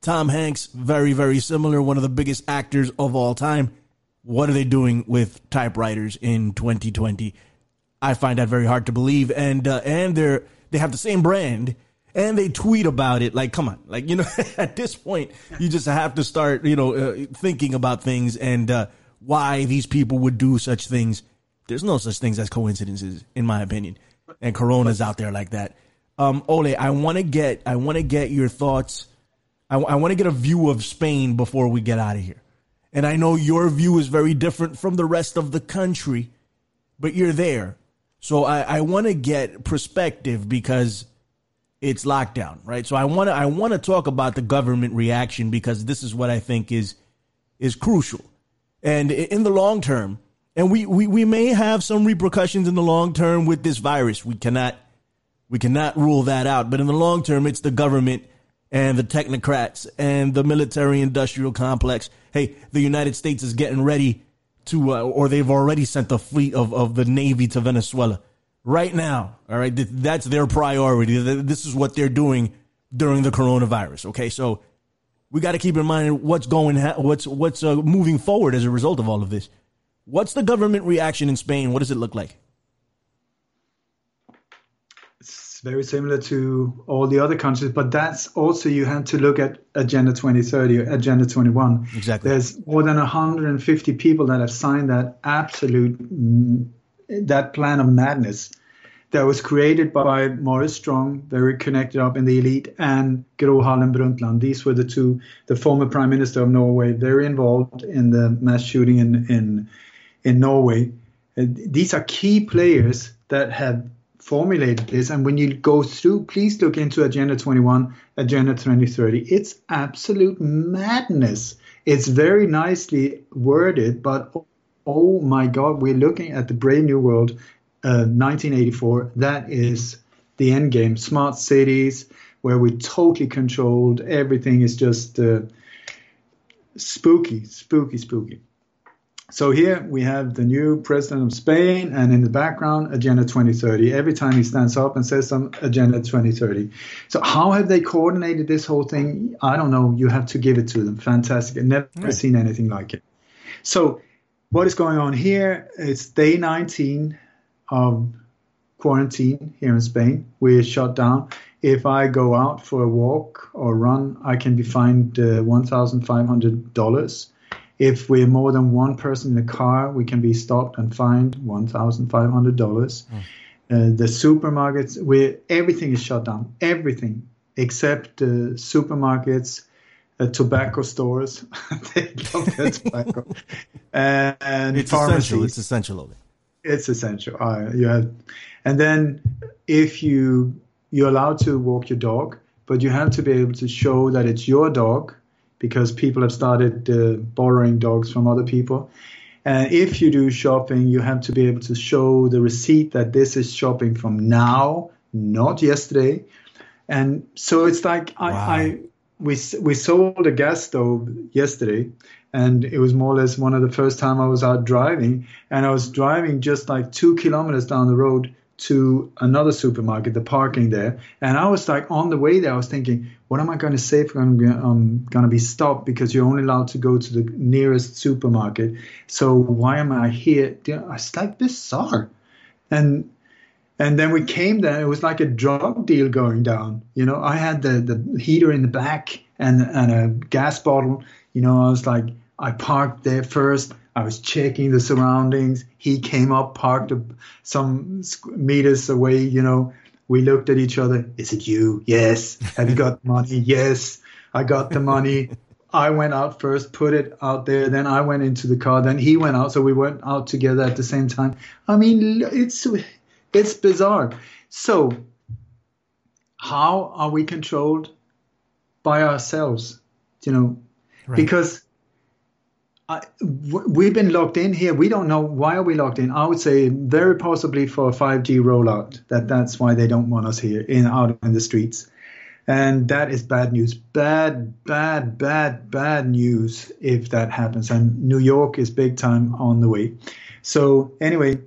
[SPEAKER 2] Tom Hanks, very, very similar, one of the biggest actors of all time. What are they doing with typewriters in 2020? I find that very hard to believe. And uh, and they're they have the same brand and they tweet about it. Like, come on, like you know, *laughs* at this point, you just have to start, you know, uh, thinking about things and uh, why these people would do such things there's no such things as coincidences, in my opinion. And Corona's out there like that. Um, Ole, I want to get I want to get your thoughts. I, I want to get a view of Spain before we get out of here. And I know your view is very different from the rest of the country, but you're there. So I, I want to get perspective because it's lockdown, right? So I want to I want to talk about the government reaction because this is what I think is is crucial. And in the long term, and we, we, we may have some repercussions in the long term with this virus. We cannot we cannot rule that out. But in the long term, it's the government and the technocrats and the military industrial complex. Hey, the United States is getting ready to, uh, or they've already sent a fleet of, of the Navy to Venezuela right now. All right. That's their priority. This is what they're doing during the coronavirus. Okay. So we got to keep in mind what's going, what's, what's uh, moving forward as a result of all of this. What's the government reaction in Spain? What does it look like?
[SPEAKER 3] It's very similar to all the other countries, but that's also you have to look at Agenda 2030, Agenda 21.
[SPEAKER 2] Exactly.
[SPEAKER 3] There's more than 150 people that have signed that absolute that plan of madness that was created by Maurice Strong, very connected up in the elite, and Gro Harlem Brundtland. These were the two, the former prime minister of Norway, very involved in the mass shooting in in, in Norway. Uh, these are key players that have formulated this. And when you go through, please look into Agenda 21, Agenda 2030. It's absolute madness. It's very nicely worded, but oh my God, we're looking at the Brave New World, uh, 1984. That is the end game. Smart cities, where we totally controlled. Everything is just uh, spooky, spooky, spooky. So here we have the new president of Spain, and in the background, Agenda 2030. Every time he stands up and says some Agenda 2030. So how have they coordinated this whole thing? I don't know. You have to give it to them. Fantastic. I've never right. seen anything like it. So what is going on here? It's day 19 of quarantine here in Spain. We're shut down. If I go out for a walk or run, I can be fined uh, $1,500 if we're more than one person in the car, we can be stopped and fined $1,500. Mm. Uh, the supermarkets, where everything is shut down, everything except uh, supermarkets, uh, tobacco stores. *laughs* they love their tobacco. and
[SPEAKER 2] it's
[SPEAKER 3] pharmacies.
[SPEAKER 2] essential. It's essential.
[SPEAKER 3] It's essential. Uh, you have, and then if you you're allowed to walk your dog, but you have to be able to show that it's your dog because people have started uh, borrowing dogs from other people. And if you do shopping, you have to be able to show the receipt that this is shopping from now, not yesterday. And so it's like wow. I, I we we sold a gas stove yesterday, and it was more or less one of the first time I was out driving, and I was driving just like two kilometers down the road to another supermarket, the parking there, and I was like on the way there, I was thinking, what am I going to say if I'm going to be stopped because you're only allowed to go to the nearest supermarket? So why am I here? It's like bizarre, and and then we came there. It was like a drug deal going down. You know, I had the the heater in the back and and a gas bottle. You know, I was like, I parked there first. I was checking the surroundings. He came up, parked some meters away. You know, we looked at each other. Is it you? Yes. Have you got money? Yes. I got the money. I went out first, put it out there. Then I went into the car. Then he went out. So we went out together at the same time. I mean, it's it's bizarre. So, how are we controlled by ourselves? You know, right. because uh, we've been locked in here. We don't know why are we locked in. I would say very possibly for a 5G rollout. That that's why they don't want us here in out in the streets, and that is bad news. Bad, bad, bad, bad news if that happens. And New York is big time on the way. So anyway,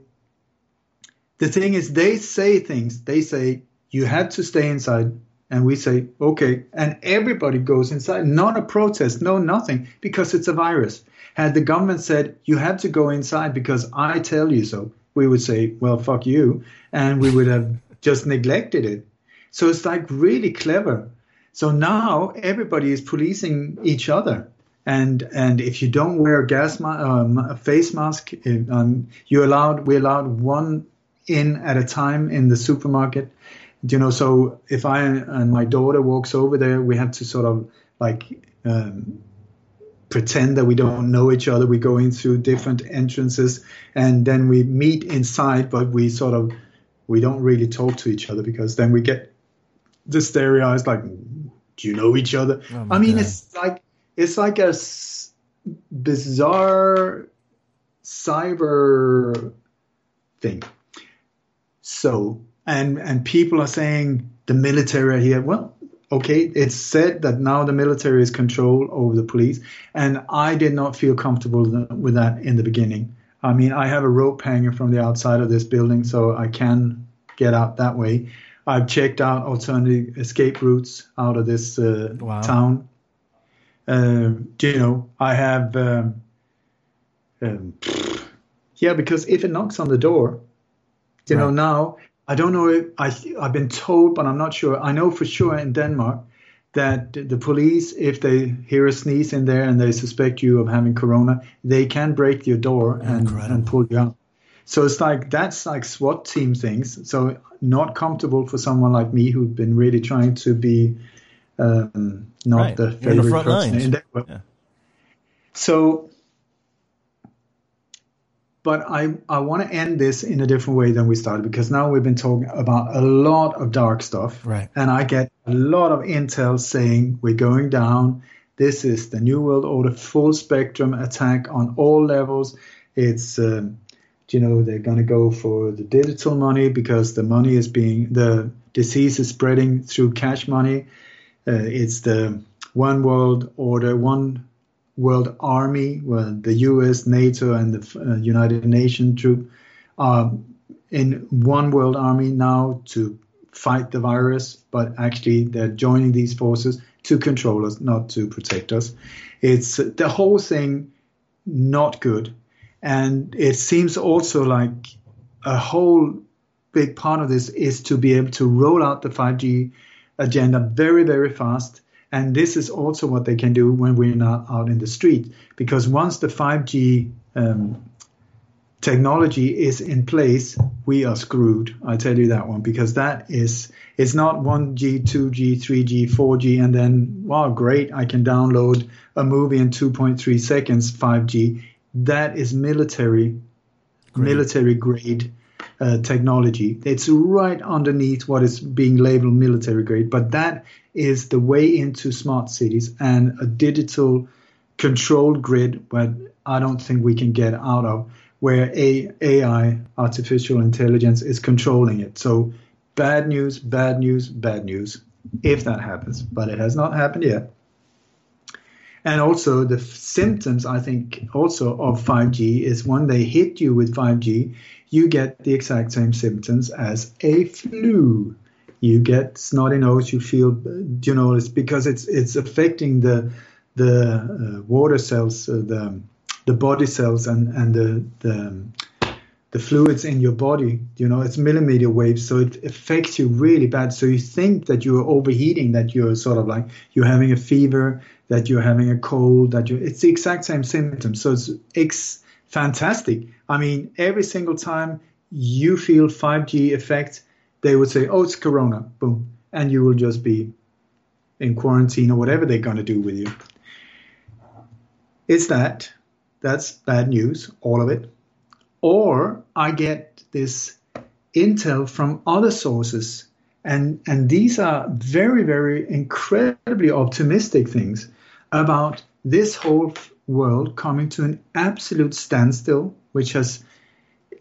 [SPEAKER 3] the thing is, they say things. They say you had to stay inside. And we say, okay. And everybody goes inside. Not a protest, no nothing, because it's a virus. Had the government said, you have to go inside because I tell you so, we would say, well, fuck you. And we would have just neglected it. So it's like really clever. So now everybody is policing each other. And and if you don't wear a gas ma- um, a face mask, um, you allowed we allowed one in at a time in the supermarket. You know, so if I and my daughter walks over there, we have to sort of like um, pretend that we don't know each other. We go in through different entrances and then we meet inside, but we sort of we don't really talk to each other because then we get the stereo eyes like, do you know each other? Oh I mean, God. it's like it's like a s- bizarre cyber thing. So and and people are saying the military are here. Well, Okay, it's said that now the military is control over the police, and I did not feel comfortable with that in the beginning. I mean, I have a rope hanging from the outside of this building, so I can get out that way. I've checked out alternative escape routes out of this uh, wow. town. Uh, you know, I have, um, um, yeah, because if it knocks on the door, you right. know, now I don't know if I, I've been told, but I'm not sure. I know for sure in Denmark that the police, if they hear a sneeze in there and they suspect you of having corona, they can break your door and, and pull you out. So it's like that's like SWAT team things. So not comfortable for someone like me who's been really trying to be um, not right. the favorite the person in there. Yeah. So but I, I want to end this in a different way than we started because now we've been talking about a lot of dark stuff.
[SPEAKER 2] Right.
[SPEAKER 3] And I get a lot of intel saying we're going down. This is the New World Order full spectrum attack on all levels. It's, um, you know, they're going to go for the digital money because the money is being, the disease is spreading through cash money. Uh, it's the one world order, one World Army, well, the U.S., NATO, and the uh, United Nations troop are in one World Army now to fight the virus, but actually they're joining these forces to control us, not to protect us. It's the whole thing not good, and it seems also like a whole big part of this is to be able to roll out the 5G agenda very, very fast and this is also what they can do when we're not out in the street. Because once the 5G um, technology is in place, we are screwed. I tell you that one because that is it's not 1G, 2G, 3G, 4G, and then wow, great, I can download a movie in 2.3 seconds. 5G. That is military, military grade uh, technology. It's right underneath what is being labeled military grade, but that is the way into smart cities and a digital controlled grid where I don't think we can get out of, where AI, artificial intelligence, is controlling it. So bad news, bad news, bad news, if that happens. But it has not happened yet. And also the symptoms, I think, also of 5G is when they hit you with 5G, you get the exact same symptoms as a flu. You get snotty nose. You feel, you know, it's because it's it's affecting the the uh, water cells, uh, the the body cells, and and the the the fluids in your body. You know, it's millimeter waves, so it affects you really bad. So you think that you're overheating, that you're sort of like you're having a fever, that you're having a cold, that you it's the exact same symptoms. So it's, it's fantastic. I mean, every single time you feel 5G effect, they would say, "Oh, it's Corona," boom, and you will just be in quarantine or whatever they're going to do with you. It's that. That's bad news, all of it. Or I get this intel from other sources, and and these are very, very incredibly optimistic things about this whole world coming to an absolute standstill, which has,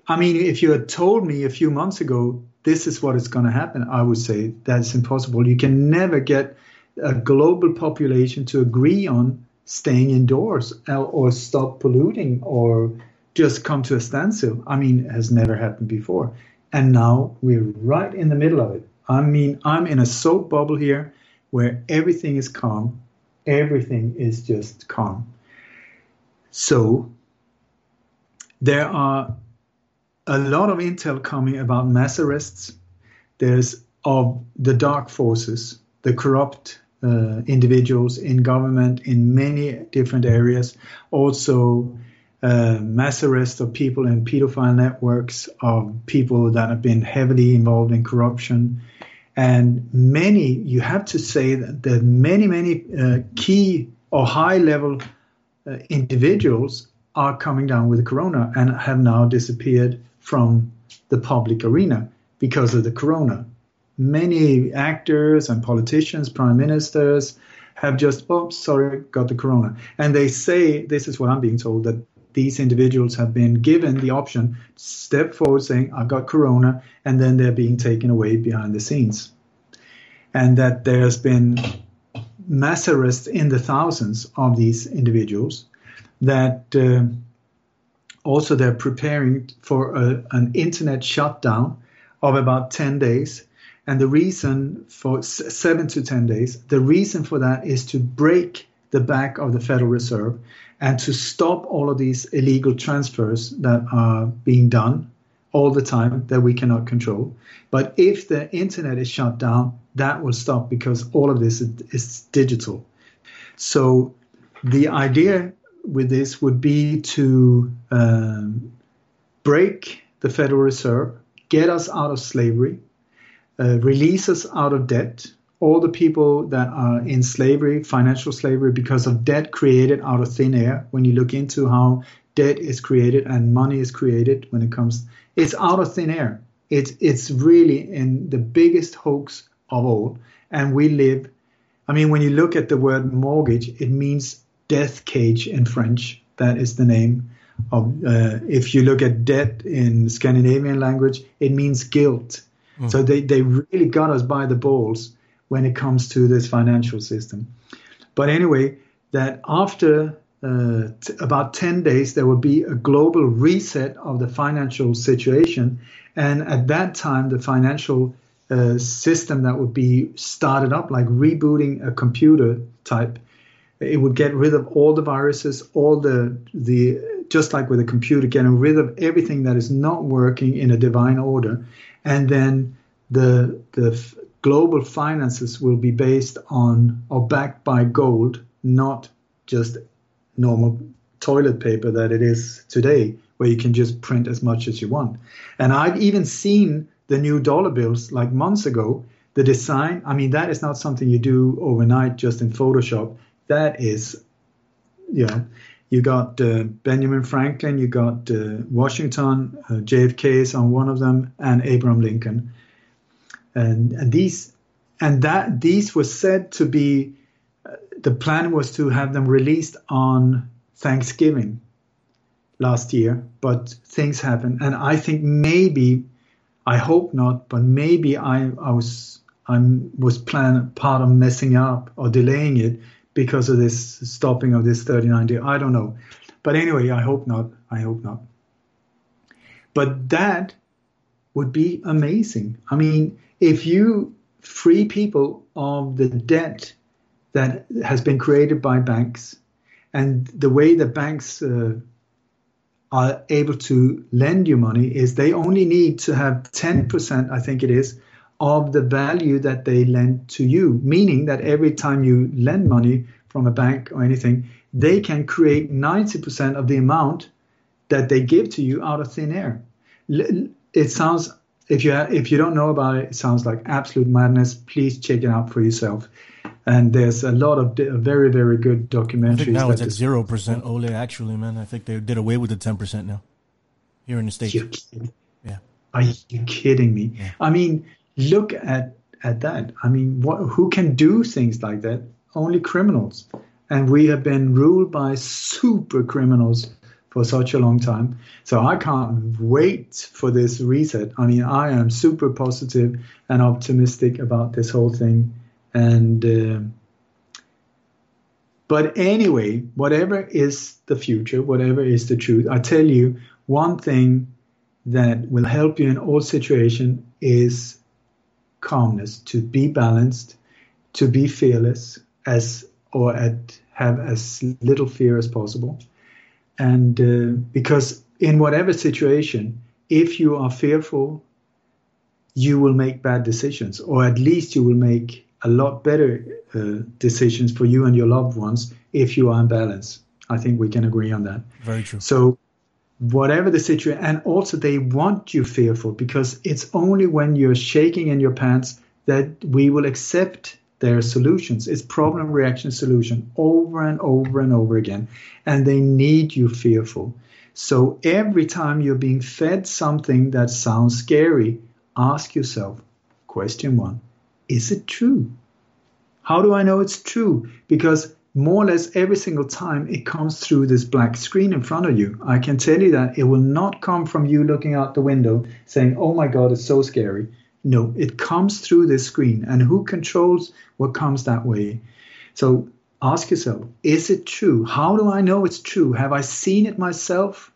[SPEAKER 3] I mean, if you had told me a few months ago this is what is going to happen, I would say that's impossible. You can never get a global population to agree on staying indoors or stop polluting or just come to a standstill. I mean, it has never happened before. And now we're right in the middle of it. I mean, I'm in a soap bubble here where everything is calm, everything is just calm. So there are a lot of intel coming about mass arrests. There's of the dark forces, the corrupt uh, individuals in government in many different areas. Also, uh, mass arrests of people in pedophile networks, of people that have been heavily involved in corruption. And many, you have to say that, that many, many uh, key or high level uh, individuals are coming down with the corona and have now disappeared from the public arena because of the corona. Many actors and politicians, prime ministers, have just, oh, sorry, got the corona. And they say, this is what I'm being told, that these individuals have been given the option to step forward saying, I've got corona, and then they're being taken away behind the scenes. and that there's been mass arrests in the thousands of these individuals, that uh, also they're preparing for a, an internet shutdown of about 10 days. And the reason for seven to 10 days, the reason for that is to break the back of the Federal Reserve and to stop all of these illegal transfers that are being done all the time that we cannot control. But if the internet is shut down, that will stop because all of this is, digital. So the idea with this would be to um, break the Federal Reserve, get us out of slavery, uh, release us out of debt. All the people that are in slavery, financial slavery, because of debt created out of thin air. When you look into how debt is created and money is created, when it comes, it's out of thin air. It's it's really in the biggest hoax of all. And we live. I mean, when you look at the word mortgage, it means death cage in French. That is the name of. Uh, if you look at debt in Scandinavian language, it means guilt. Mm. So they, they really got us by the balls when it comes to this financial system. But anyway, that after uh, t- about 10 days, there will be a global reset of the financial situation. And at that time, the financial uh, system that would be started up, like rebooting a computer type, it would get rid of all the viruses, all the the just like with a computer, getting rid of everything that is not working in a divine order, and then the the f- global finances will be based on or backed by gold, not just normal toilet paper that it is today, where you can just print as much as you want. And I've even seen the new dollar bills like months ago. The design, I mean, that is not something you do overnight just in Photoshop that is, you know, you got uh, Benjamin Franklin, you got uh, Washington, uh, JFK is on one of them, and Abraham Lincoln, and, and these and that these were said to be uh, the plan was to have them released on Thanksgiving last year, but things happened, and I think maybe, I hope not, but maybe I I was I was plan part of messing up or delaying it because of this stopping of this 39 day. I don't know. But anyway, I hope not. I hope not. But that would be amazing. I mean, if you free people of the debt that has been created by banks and the way the banks uh, are able to lend you money is they only need to have 10%, I think it is, of the value that they lend to you, meaning that every time you lend money from a bank or anything, they can create 90% of the amount that they give to you out of thin air. It sounds if you if you don't know about it, it sounds like absolute madness. Please check it out for yourself. And there's a lot of very very good documentaries. I
[SPEAKER 2] think now it's at zero percent Ole. Actually, man, I think they did away with the ten percent now here in the states.
[SPEAKER 3] Yeah. Are you kidding me? Yeah. I mean, look at at that. I mean, what, who can do things like that? Only criminals. And we have been ruled by super criminals for such a long time. So I can't wait for this reset. I mean, I am super positive and optimistic about this whole thing. And uh, but anyway, whatever is the future, whatever is the truth, I tell you one thing that will help you in all situations is calmness, to be balanced, to be fearless, as or at have as little fear as possible, and uh, because in whatever situation, if you are fearful, you will make bad decisions, or at least you will make a lot better uh, decisions for you and your loved ones if you are in balance. I think we can agree on that.
[SPEAKER 2] Very true.
[SPEAKER 3] So whatever the situation and also they want you fearful because it's only when you're shaking in your pants that we will accept their solutions it's problem reaction solution over and over and over again and they need you fearful so every time you're being fed something that sounds scary ask yourself question one is it true how do i know it's true because more or less every single time it comes through this black screen in front of you. I can tell you that it will not come from you looking out the window saying, Oh my God, it's so scary. No, it comes through this screen. And who controls what comes that way? So ask yourself, is it true? How do I know it's true? Have I seen it myself?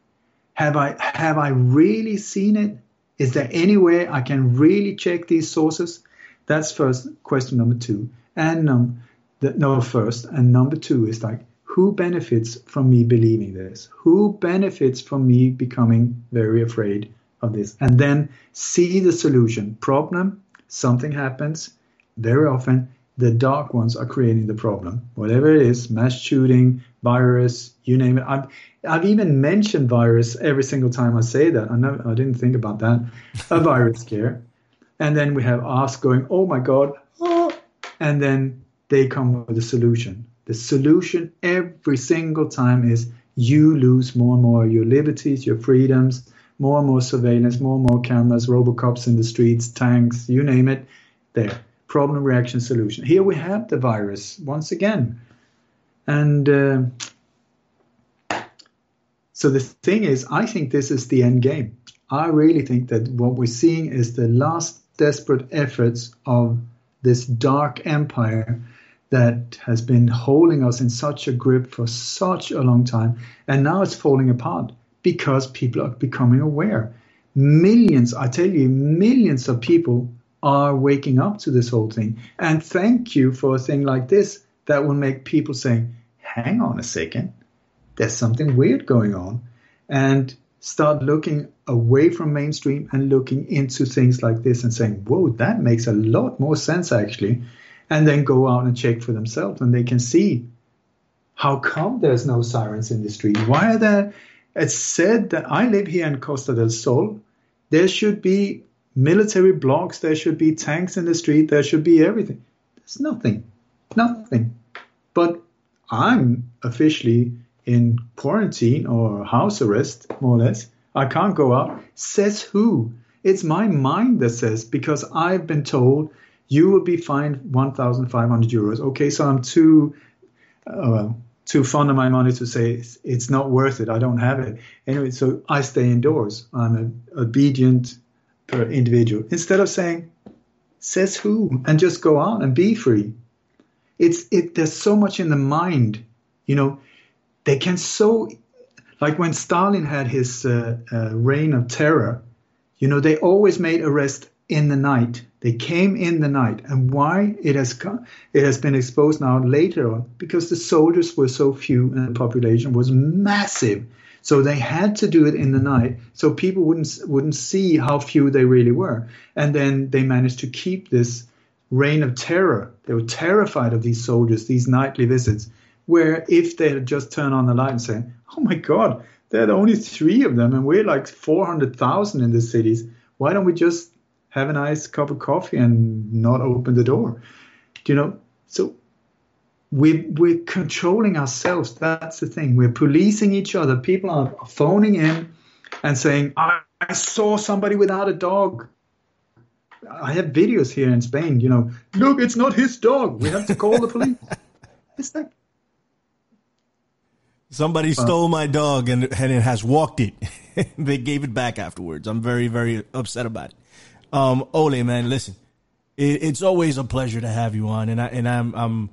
[SPEAKER 3] Have I have I really seen it? Is there any way I can really check these sources? That's first question number two. And um, the, no, first and number two is like, who benefits from me believing this? Who benefits from me becoming very afraid of this? And then see the solution. Problem, something happens. Very often, the dark ones are creating the problem. Whatever it is, mass shooting, virus, you name it. I've, I've even mentioned virus every single time I say that. I, never, I didn't think about that. A virus scare. And then we have us going, oh my God. Oh. And then they come with a solution. The solution every single time is you lose more and more of your liberties, your freedoms, more and more surveillance, more and more cameras, robocops in the streets, tanks, you name it. There. Problem, reaction, solution. Here we have the virus once again. And uh, so the thing is, I think this is the end game. I really think that what we're seeing is the last desperate efforts of this dark empire that has been holding us in such a grip for such a long time. And now it's falling apart because people are becoming aware. Millions, I tell you, millions of people are waking up to this whole thing. And thank you for a thing like this that will make people say, hang on a second, there's something weird going on. And start looking away from mainstream and looking into things like this and saying, whoa, that makes a lot more sense actually and then go out and check for themselves. And they can see how come there's no sirens in the street. Why are there it's said that i live here in costa del sol. There should be military blocks. There should be tanks in the street. There should be everything. There's nothing nothing. But i'm officially in quarantine or house arrest more or less i can't go out says who it's my mind that says because i've been told you will be fined 1,500 euros. Okay, so I'm too, uh, too fond of my money to say it's, it's, not worth it. I don't have it. Anyway, so I stay indoors. I'm an obedient individual. Instead of saying, says who, and just go out and be free. It's it. There's so much in the mind. You know, they can so, like when Stalin had his uh, uh, reign of terror. You know, they always made arrest in the night. They came in the night, and why it has come, it has been exposed now later on because the soldiers were so few and the population was massive. So they had to do it in the night, so people wouldn't wouldn't see how few they really were. And then they managed to keep this reign of terror. They were terrified of these soldiers, these nightly visits. Where if they had just turned on the light and said, "Oh my God, there are only three of them, and we're like 400,000 in the cities. Why don't we just have a nice cup of coffee and not open the door. Do you know? So we we're controlling ourselves. That's the thing. We're policing each other. People are phoning in and saying, I, I saw somebody without a dog. I have videos here in Spain, you know, look, it's not his dog. We have to call the police. *laughs* it's like
[SPEAKER 2] Somebody stole my dog and, and it has walked it. *laughs* they gave it back afterwards. I'm very, very upset about it. Um, Ole, man, listen, it, it's always a pleasure to have you on, and I and I'm I'm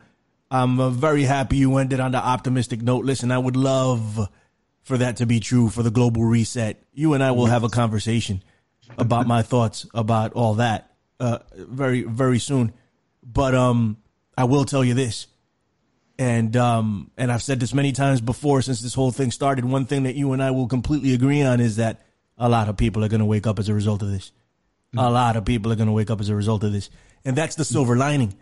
[SPEAKER 2] I'm very happy you ended on the optimistic note. Listen, I would love for that to be true for the global reset. You and I will have a conversation about my thoughts about all that uh, very very soon. But um, I will tell you this, and um, and I've said this many times before since this whole thing started. One thing that you and I will completely agree on is that a lot of people are going to wake up as a result of this. A lot of people are going to wake up as a result of this. And that's the silver lining.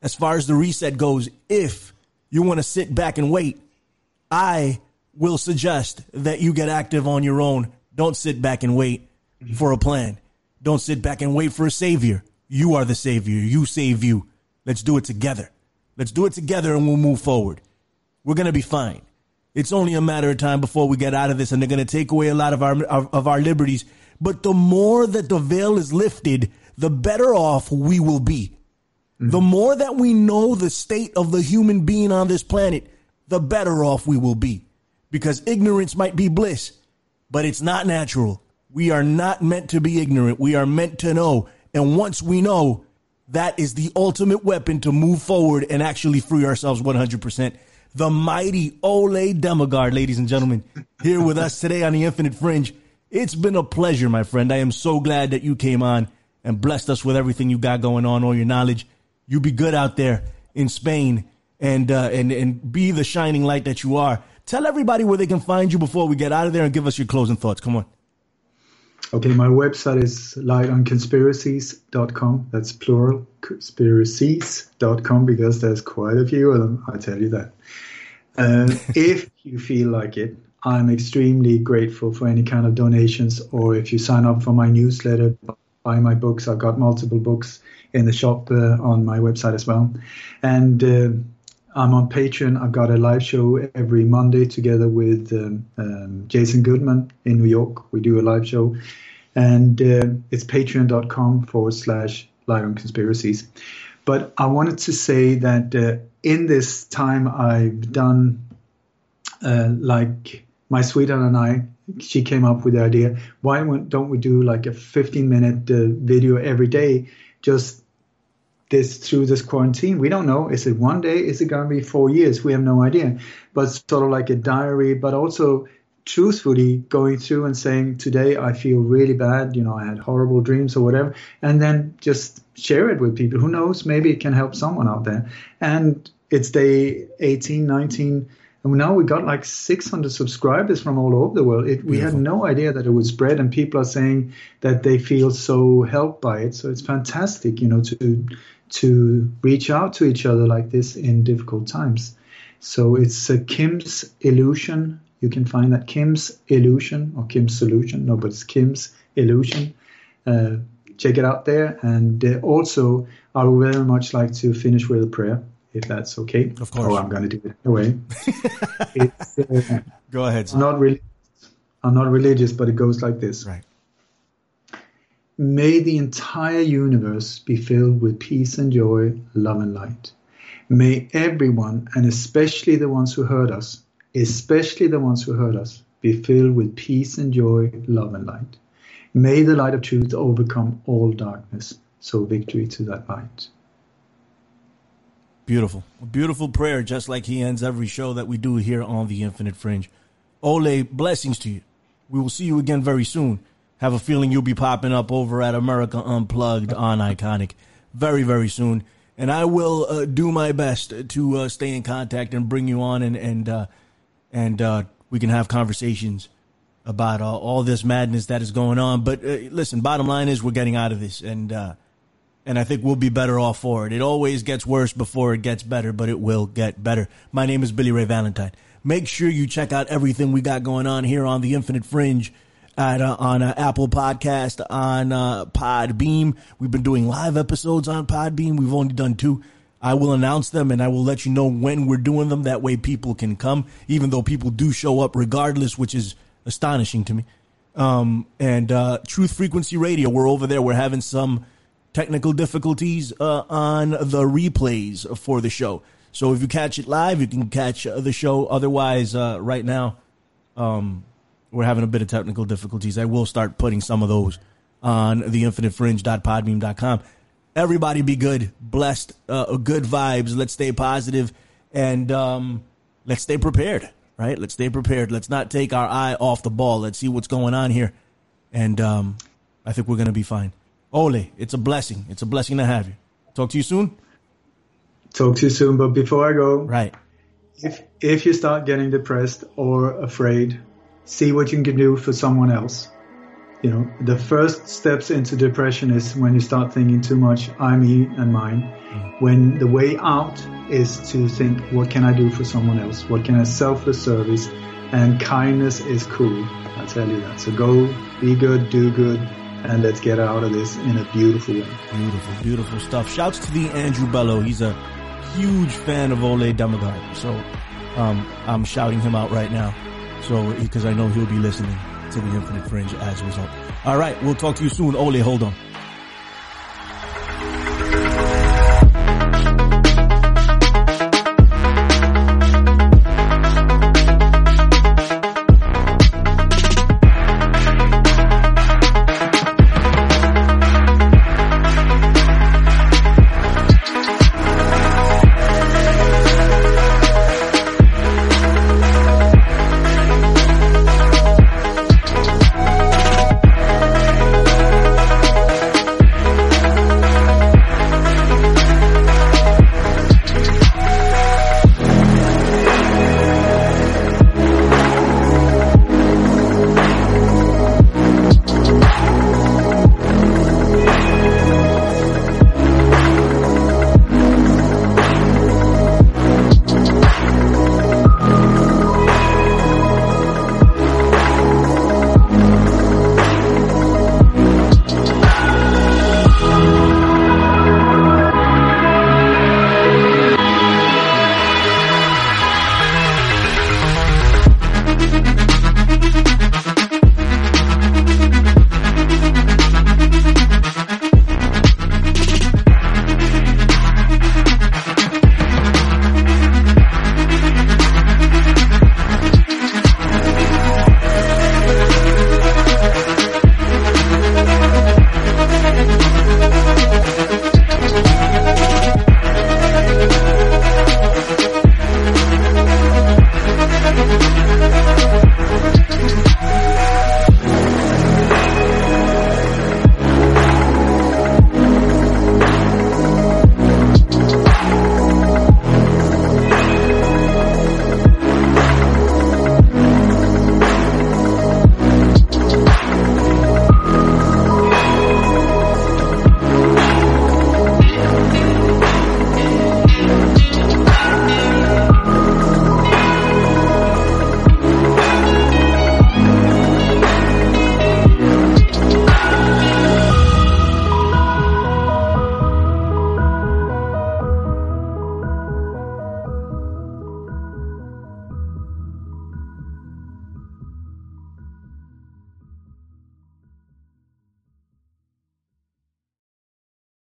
[SPEAKER 2] As far as the reset goes, if you want to sit back and wait, I will suggest that you get active on your own. Don't sit back and wait for a plan. Don't sit back and wait for a savior. You are the savior. You save you. Let's do it together. Let's do it together and we'll move forward. We're going to be fine. It's only a matter of time before we get out of this and they're going to take away a lot of our, of our liberties but the more that the veil is lifted, the better off we will be. Mm-hmm. The more that we know the state of the human being on this planet, the better off we will be. Because ignorance might be bliss, but it's not natural. We are not meant to be ignorant. We are meant to know. And once we know, that is the ultimate weapon to move forward and actually free ourselves 100%. The mighty Ole Dammegard, ladies and gentlemen, here with us today on the Infinite Fringe. It's been a pleasure, my friend. I am so glad that you came on and blessed us with everything you got going on, all your knowledge. You be good out there in Spain and uh, and and be the shining light that you are. Tell everybody where they can find you before we get out of there and give us your closing thoughts. Come on.
[SPEAKER 3] Okay, my website is lightonconspiracies.com. That's plural, conspiracies.com, because there's quite a few of them, I tell you that. Uh, *laughs* if you feel like it, I'm extremely grateful for any kind of donations, or if you sign up for my newsletter, buy my books. I've got multiple books in the shop uh, on my website as well. And uh, I'm on Patreon. I've got a live show every Monday together with um, um, Jason Goodman in New York. We do a live show, and uh, it's patreon.com forward slash light on conspiracies. But I wanted to say that uh, in this time I've done, uh, like my sweetheart and I, she came up with the idea why don't we do like a 15 minute uh, video every day, just this through this quarantine. We don't know. Is it one day? Is it going to be four years? We have no idea. But sort of like a diary, but also truthfully going through and saying, today I feel really bad. You know, I had horrible dreams or whatever. And then just share it with people. Who knows? Maybe it can help someone out there. And it's day 18, 19. And now we got like 600 subscribers from all over the world. It, we had no idea that it would spread, and people are saying that they feel so helped by it. So it's fantastic, you know, to to reach out to each other like this in difficult times. So it's a Kim's illusion. You can find that Kim's illusion or Kim's solution. No, but it's Kim's illusion. Uh, check it out there. And uh, also, I would very much like to finish with a prayer, if that's okay.
[SPEAKER 2] Of course.
[SPEAKER 3] Oh, I'm going to do it anyway. *laughs* it's, uh,
[SPEAKER 2] Go ahead.
[SPEAKER 3] It's not really. I'm not religious, but it goes like this.
[SPEAKER 2] Right.
[SPEAKER 3] May the entire universe be filled with peace and joy, love and light. May everyone, and especially the ones who hurt us, especially the ones who hurt us, be filled with peace and joy, love and light. May the light of truth overcome all darkness. So victory to that light.
[SPEAKER 2] Beautiful. A beautiful prayer, just like he ends every show that we do here on the Infinite Fringe. Ole, blessings to you. We will see you again very soon have a feeling you'll be popping up over at America Unplugged on Ickonic very, very soon. And I will uh, do my best to uh, stay in contact and bring you on, and and uh, and uh, we can have conversations about uh, all this madness that is going on. But uh, listen, bottom line is we're getting out of this, and and I think we'll be better off for it. It always gets worse before it gets better, but it will get better. My name is Billy Ray Valentine. Make sure you check out everything we got going on here on the Infinite Fringe at uh, on uh, Apple Podcast, on uh, Podbean. We've been doing live episodes on Podbean. We've only done two. I will announce them and I will let you know when we're doing them. That way people can come, even though people do show up regardless, which is astonishing to me. Um, and uh, Truth Frequency Radio, we're over there. We're having some technical difficulties uh, on the replays for the show. So if you catch it live, you can catch the show. Otherwise, uh, right now, um, we're having a bit of technical difficulties. I will start putting some of those on theinfinitefringe.podbean.com. Everybody be good, blessed, uh, good vibes. Let's stay positive and um, let's stay prepared, right? Let's stay prepared. Let's not take our eye off the ball. Let's see what's going on here. And um, I think we're going to be fine. Ole, it's a blessing. It's a blessing to have you. Talk to you soon.
[SPEAKER 3] Talk to you soon. But before I go,
[SPEAKER 2] right.
[SPEAKER 3] If if you start getting depressed or afraid see what you can do for someone else. You know, the first steps into depression is when you start thinking too much, I, me, and mine. Mm. When the way out is to think, what can I do for someone else? What can I selfless service? And kindness is cool. I tell you that. So go, be good, do good, and let's get out of this in a beautiful way.
[SPEAKER 2] Beautiful, beautiful stuff. Shouts to the Andrew Bello. He's a huge fan of Ole Dammegard. So um, I'm shouting him out right now. So, because I know he'll be listening to the Infinite Fringe as a result. All right, we'll talk to you soon. Ole, hold on.